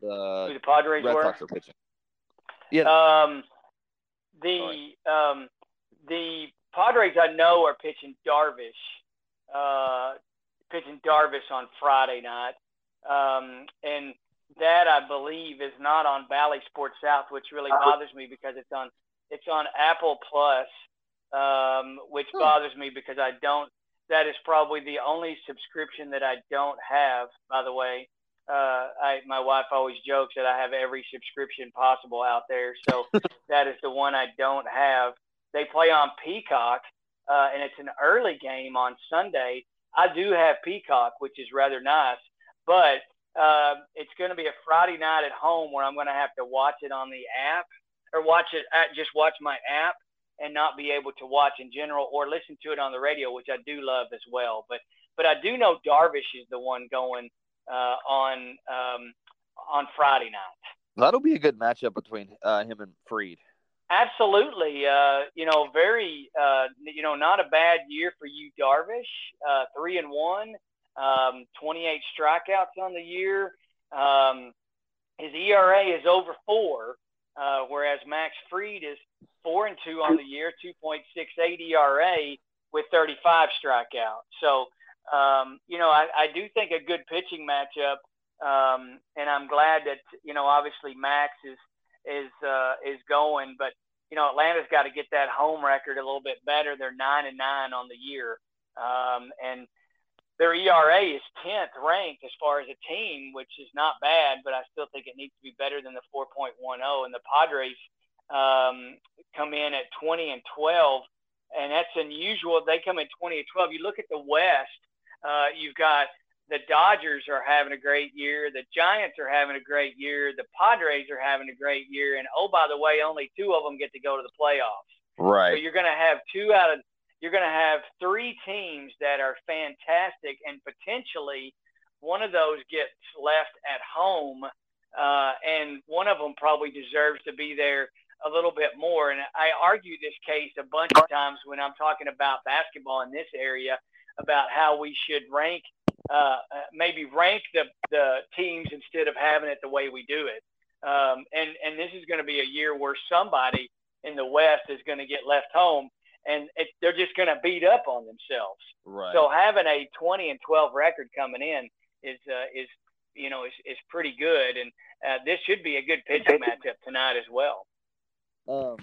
[SPEAKER 1] The,
[SPEAKER 2] who the Padres
[SPEAKER 1] Red
[SPEAKER 2] were.
[SPEAKER 1] Sox are pitching. Yeah.
[SPEAKER 2] Um, the um, the Padres I know are pitching Darvish, uh, pitching Darvish on Friday night, um, and that I believe is not on Bally Sports South, which really bothers me because it's on it's on Apple Plus, um, which hmm. bothers me because I don't. That is probably the only subscription that I don't have. By the way, uh, I my wife always jokes that I have every subscription possible out there. So that is the one I don't have. They play on Peacock, uh, and it's an early game on Sunday. I do have Peacock, which is rather nice, but uh, it's going to be a Friday night at home where I'm going to have to watch it on the app or watch it at, just watch my app and not be able to watch in general or listen to it on the radio, which I do love as well. But but I do know Darvish is the one going uh, on um, on Friday night.
[SPEAKER 1] That'll be a good matchup between uh, him and Fried.
[SPEAKER 2] Absolutely. Uh, you know, very, uh, you know, not a bad year for you, Darvish. Uh, three and one, um, 28 strikeouts on the year. Um, his ERA is over four, uh, whereas Max Fried is four and two on the year, 2.68 ERA with 35 strikeouts. So, um, you know, I, I do think a good pitching matchup. Um, and I'm glad that, you know, obviously Max is, is uh, is going. But you know, Atlanta's got to get that home record a little bit better. They're nine and nine on the year, um, and their ERA is tenth ranked as far as a team, which is not bad. But I still think it needs to be better than the 4.10. And the Padres um, come in at 20 and 12, and that's unusual. They come in 20 and 12. You look at the West. Uh, you've got the Dodgers are having a great year. The Giants are having a great year. The Padres are having a great year. And oh, by the way, only two of them get to go to the playoffs.
[SPEAKER 1] Right.
[SPEAKER 2] So you're going to have two out of you're going to have three teams that are fantastic, and potentially one of those gets left at home, uh, and one of them probably deserves to be there a little bit more. And I argue this case a bunch of times when I'm talking about basketball in this area about how we should rank uh, maybe rank the, the teams instead of having it the way we do it. Um, and, and this is going to be a year where somebody in the West is going to get left home and it, they're just going to beat up on themselves.
[SPEAKER 1] Right.
[SPEAKER 2] So having a 20 and 12 record coming in is, uh, is, you know, is, is pretty good. And uh, this should be a good pitching matchup tonight as well.
[SPEAKER 1] Um,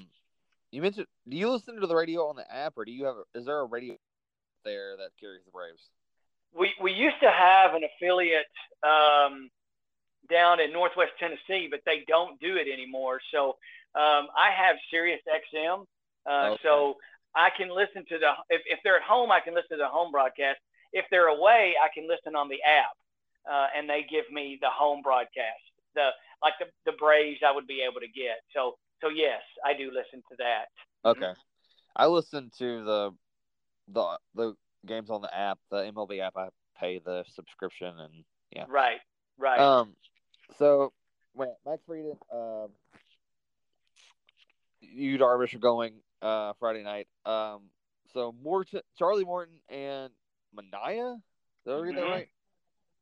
[SPEAKER 1] you mentioned, do you listen to the radio on the app or do you have, is there a radio there that carries the Braves?
[SPEAKER 2] we we used to have an affiliate um, down in Northwest Tennessee, but they don't do it anymore. So um, I have Sirius XM. Uh, okay. So I can listen to the if, if they're at home, I can listen to the home broadcast. If they're away, I can listen on the app, uh, and they give me the home broadcast. The like the the Braves, I would be able to get. So so yes, I do listen to that.
[SPEAKER 1] Okay. I listen to the the the games on the app, the MLB app. I pay the subscription, and yeah.
[SPEAKER 2] Right. Right.
[SPEAKER 1] Um. So when Max Fried, um, Yu Darvish are going uh Friday night. Um. So Morton, Charlie Morton, and Manaea. Did I read mm-hmm. that right?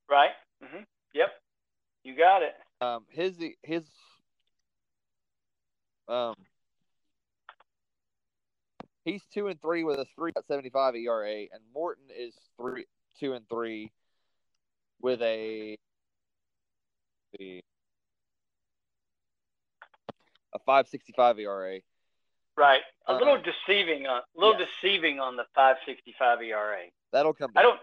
[SPEAKER 2] Right. Mm-hmm. Yep. You got it.
[SPEAKER 1] Um. His his. Um. He's two and three with a three seventy five ERA, and Morton is three two and three with a a five sixty five ERA.
[SPEAKER 2] Right, a little uh, deceiving on a little yes. deceiving on the five sixty five ERA.
[SPEAKER 1] That'll come.
[SPEAKER 2] Back. I don't.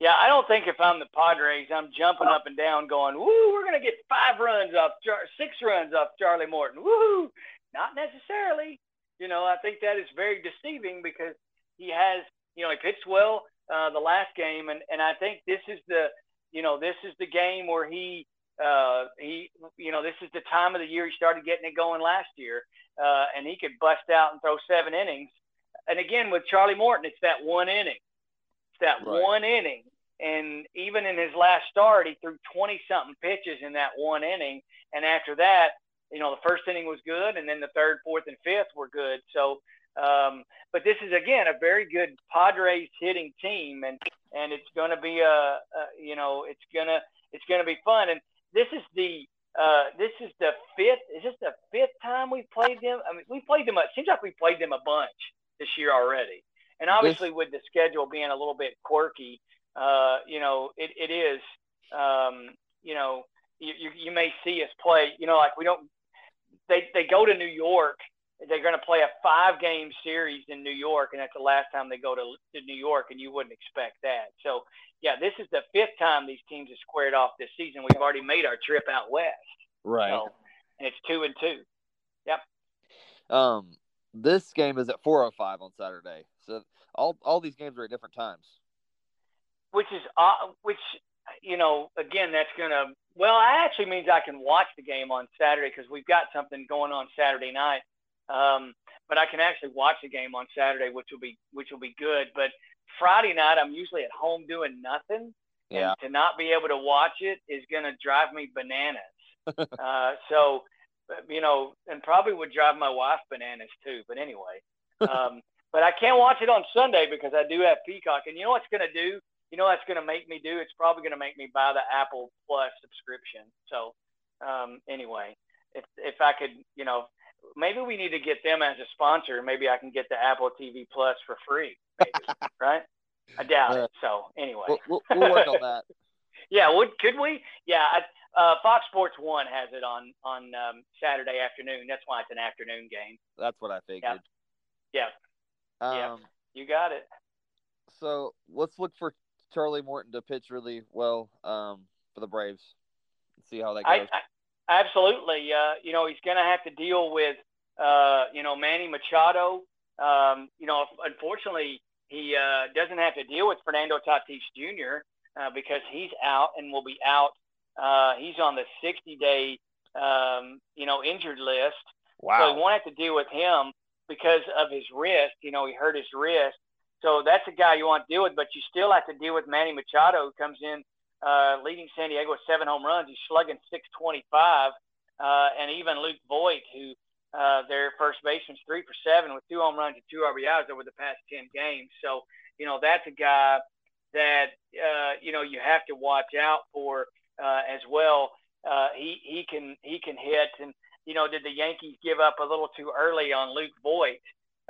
[SPEAKER 2] Yeah, I don't think if I'm the Padres, I'm jumping up and down, going, "Woo, we're gonna get five runs off, six runs off Charlie Morton." Woo! Not necessarily. You know, I think that is very deceiving because he has, you know, he pitched well uh, the last game, and and I think this is the, you know, this is the game where he uh, he, you know, this is the time of the year he started getting it going last year, uh, and he could bust out and throw seven innings. And again, with Charlie Morton, it's that one inning. It's that right. one inning. And even in his last start, he threw 20 something pitches in that one inning. And after that, you know, the first inning was good, and then the third, fourth, and fifth were good. So, um, but this is again a very good Padres hitting team, and and it's going to be a, a, you know, it's gonna it's gonna be fun. And this is the uh, this is the fifth. Is this the fifth time we played them? I mean, we played them. It seems like we played them a bunch this year already. And obviously, with the schedule being a little bit quirky, uh, you know, it, it is. Um, you know, you, you, you may see us play. You know, like we don't. They they go to New York. They're going to play a five game series in New York, and that's the last time they go to, to New York, and you wouldn't expect that. So yeah, this is the fifth time these teams have squared off this season. We've already made our trip out west.
[SPEAKER 1] Right. So,
[SPEAKER 2] and it's two and two. Yep.
[SPEAKER 1] Um, this game is at four oh five on Saturday. So all all these games are at different times.
[SPEAKER 2] Which is uh, which you know again that's gonna well it actually means I can watch the game on Saturday because we've got something going on Saturday night. Um, but I can actually watch the game on Saturday, which will be which will be good. But Friday night, I'm usually at home doing nothing.
[SPEAKER 1] Yeah.
[SPEAKER 2] And to not be able to watch it is going to drive me bananas. uh, so, you know, and probably would drive my wife bananas too. But anyway, um, but I can't watch it on Sunday because I do have Peacock. And you know what's going to do? You know that's going to make me do? It's probably going to make me buy the Apple Plus subscription. So, um, anyway, if if I could, you know, maybe we need to get them as a sponsor. Maybe I can get the Apple TV Plus for free. Maybe, right? I doubt it. So anyway,
[SPEAKER 1] we'll, we'll, work on that.
[SPEAKER 2] yeah, would could we? Yeah, I, uh, Fox Sports One has it on on um, Saturday afternoon. That's why it's an afternoon game.
[SPEAKER 1] That's what I figured.
[SPEAKER 2] Yeah. Yeah. Um, yeah. You got it.
[SPEAKER 1] So let's look for Charlie Morton to pitch really well um, for the Braves. See how that goes. I,
[SPEAKER 2] Absolutely. Uh, you know, he's going to have to deal with, uh, you know, Manny Machado. Um, you know, unfortunately, he uh, doesn't have to deal with Fernando Tatis Jr. Uh, because he's out and will be out. Uh, he's on the 60 day, um, you know, injured list.
[SPEAKER 1] Wow.
[SPEAKER 2] So he won't have to deal with him because of his wrist. You know, he hurt his wrist. So that's a guy you want to deal with, but you still have to deal with Manny Machado, who comes in uh, leading San Diego with seven home runs. He's slugging 625. Uh, and even Luke Voit, who uh, their first baseman's three for seven with two home runs and two RBIs over the past 10 games. So, you know, that's a guy that, uh, you know, you have to watch out for uh, as well. Uh, he, he can, he can hit. And, you know, did the Yankees give up a little too early on Luke Voit?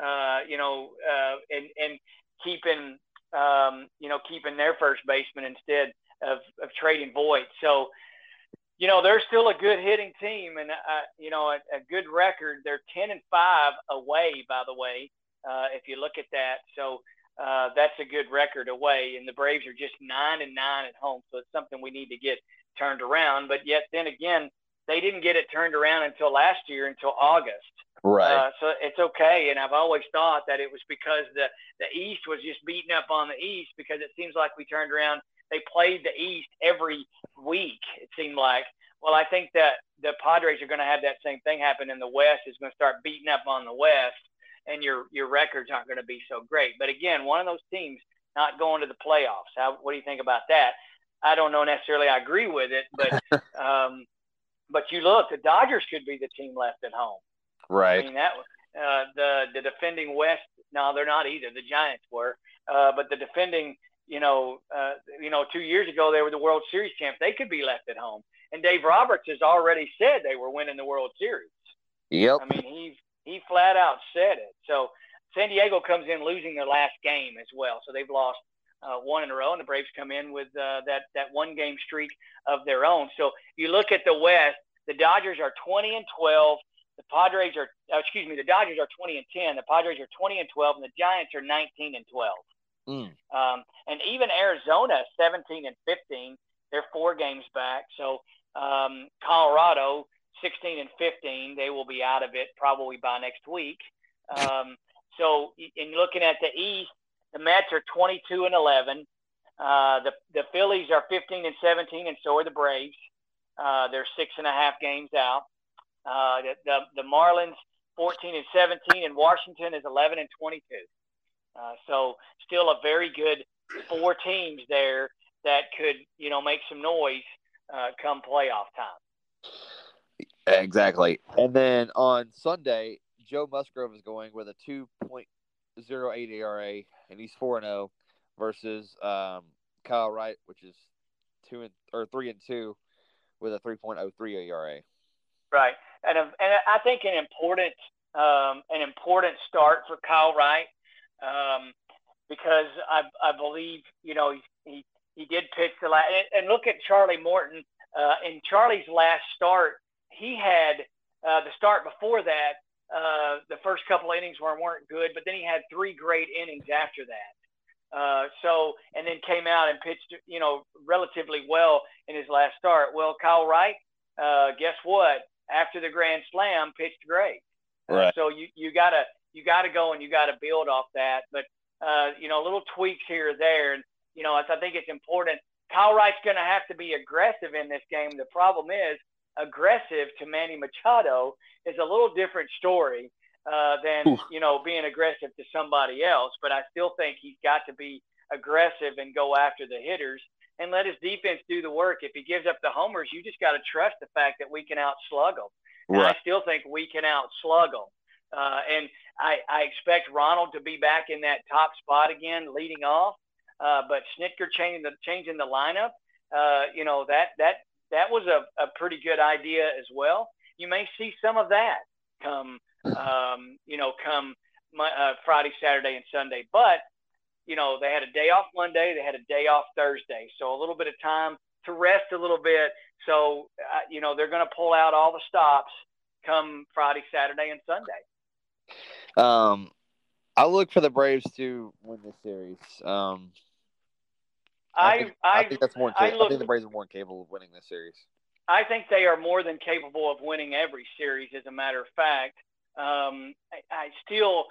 [SPEAKER 2] Uh, you know, uh, and, and keeping, um, you know, keeping their first baseman instead of, of trading Voit. So, you know, they're still a good hitting team and, uh, you know, a, a, good record. They're 10 and 5 away, by the way, uh, if you look at that. So uh, that's a good record away. And the Braves are just 9 and 9 at home. So it's something we need to get turned around. But yet, then again, they didn't get it turned around until last year, until August.
[SPEAKER 1] Right.
[SPEAKER 2] Uh, so it's okay. And I've always thought that it was because the, the East was just beating up on the East because it seems like we turned around. They played the East every week, it seemed like. Well, I think that the Padres are going to have that same thing happen in the West. Is going to start beating up on the West, and your your records aren't going to be so great. But again, one of those teams not going to the playoffs. How, what do you think about that? I don't know necessarily. I agree with it, but um, but you look, the Dodgers could be the team left at home.
[SPEAKER 1] Right.
[SPEAKER 2] I mean that uh, the the defending West. No, they're not either. The Giants were, uh, but the defending, you know, uh, you know, two years ago they were the World Series champs. They could be left at home. And Dave Roberts has already said they were winning the World Series.
[SPEAKER 1] Yep.
[SPEAKER 2] I mean, he he flat out said it. So San Diego comes in losing their last game as well. So they've lost uh, one in a row, and the Braves come in with uh, that that one game streak of their own. So you look at the West, the Dodgers are 20 and 12. The Padres are, uh, excuse me, the Dodgers are 20 and 10. The Padres are 20 and 12, and the Giants are 19 and 12.
[SPEAKER 1] Mm.
[SPEAKER 2] Um, and even Arizona, 17 and 15, they're four games back. So um, Colorado, 16 and 15, they will be out of it probably by next week. Um, so, in looking at the East, the Mets are 22 and 11. Uh, the the Phillies are 15 and 17, and so are the Braves. Uh, they're six and a half games out. Uh, the, the the Marlins 14 and 17, and Washington is 11 and 22. Uh, so still a very good four teams there that could you know make some noise uh, come playoff time.
[SPEAKER 1] Exactly. And then on Sunday, Joe Musgrove is going with a 2.08 ERA, and he's 4 and 0 versus um, Kyle Wright, which is two and or three and two, with a 3.03 ERA.
[SPEAKER 2] Right, and and I think an important um, an important start for Kyle Wright um, because I I believe you know he he did pitch the last and, and look at Charlie Morton uh, in Charlie's last start he had uh, the start before that uh, the first couple innings were, weren't good, but then he had three great innings after that. Uh, so, and then came out and pitched, you know, relatively well in his last start. Well, Kyle Wright, uh, guess what? After the Grand Slam, pitched great.
[SPEAKER 1] Uh, right.
[SPEAKER 2] So you you gotta you gotta go and you gotta build off that. But uh, you know, a little tweaks here or there, and you know, I think it's important. Kyle Wright's going to have to be aggressive in this game. The problem is aggressive to Manny Machado is a little different story uh, than Oof. you know being aggressive to somebody else. But I still think he's got to be aggressive and go after the hitters and let his defense do the work. If he gives up the homers, you just got to trust the fact that we can outslug them. And right. I still think we can outslug them. Uh, and I, I expect Ronald to be back in that top spot again, leading off. Uh, but Snitker changing the changing the lineup, uh, you know that that that was a, a pretty good idea as well. You may see some of that come, um, you know, come uh, Friday, Saturday, and Sunday. But you know, they had a day off Monday, they had a day off Thursday, so a little bit of time to rest a little bit. So uh, you know, they're going to pull out all the stops come Friday, Saturday, and Sunday.
[SPEAKER 1] Um, I look for the Braves to win this series. Um, I, think, I, I think that's more. I, look, I think the Braves are more capable of winning this series.
[SPEAKER 2] I think they are more than capable of winning every series. As a matter of fact, um, I, I, still,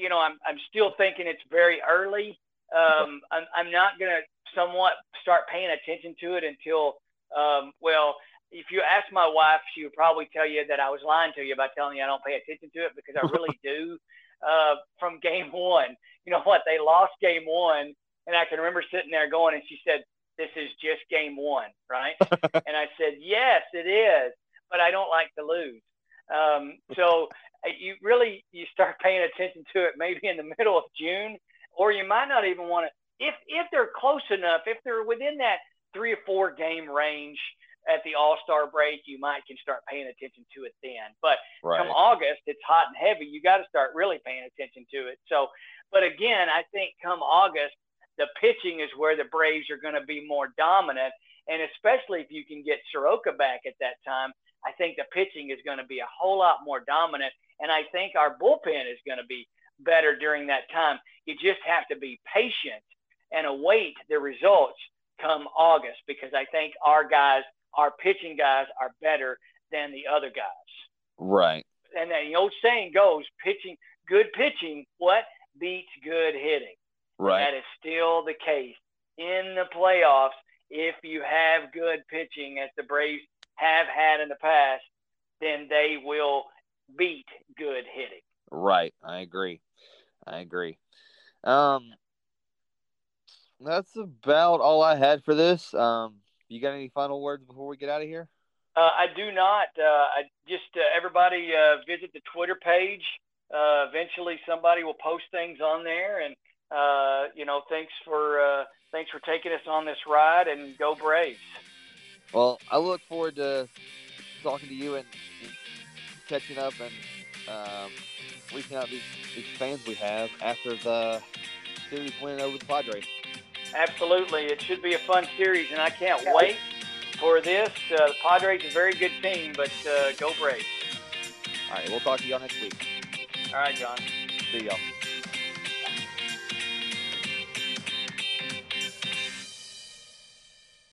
[SPEAKER 2] you know, I'm I'm still thinking it's very early. Um, I'm I'm not going to somewhat start paying attention to it until, um, well, if you ask my wife, she would probably tell you that I was lying to you by telling you I don't pay attention to it because I really do. Uh, from game one, you know what? They lost game one and I can remember sitting there going, and she said, This is just game one, right? and I said, Yes, it is, but I don't like to lose. Um, so uh, you really you start paying attention to it maybe in the middle of June, or you might not even want to. If if they're close enough, if they're within that three or four game range at the All Star break, you might can start paying attention to it then. But right. come August, it's hot and heavy. You got to start really paying attention to it. So, but again, I think come August, the pitching is where the Braves are going to be more dominant. And especially if you can get Soroka back at that time, I think the pitching is going to be a whole lot more dominant. And I think our bullpen is going to be better during that time. You just have to be patient and await the results come August because I think our guys, our pitching guys, are better than the other guys.
[SPEAKER 1] Right.
[SPEAKER 2] And then the old saying goes, pitching good pitching, what beats good hitting.
[SPEAKER 1] Right.
[SPEAKER 2] That is still the case in the playoffs. If you have good pitching, as the Braves have had in the past, then they will beat good hitting.
[SPEAKER 1] Right. I agree. I agree. Um, that's about all I had for this. Um, you got any final words before we get out of here?
[SPEAKER 2] Uh, I do not. Uh, I just uh, everybody uh, visit the Twitter page. Uh, eventually, somebody will post things on there, and uh, you know, thanks for thanks for taking us on this ride, and go Braves.
[SPEAKER 1] Well, I look forward to talking to you and, catching up and um, reaching out to these, these fans we have after the series win over the Padres.
[SPEAKER 2] Absolutely. It should be a fun series, and I can't wait for this. Uh, the Padres is a very good team, but uh, go Braves.
[SPEAKER 1] All right, we'll talk to y'all next week.
[SPEAKER 2] All right, John.
[SPEAKER 1] See y'all.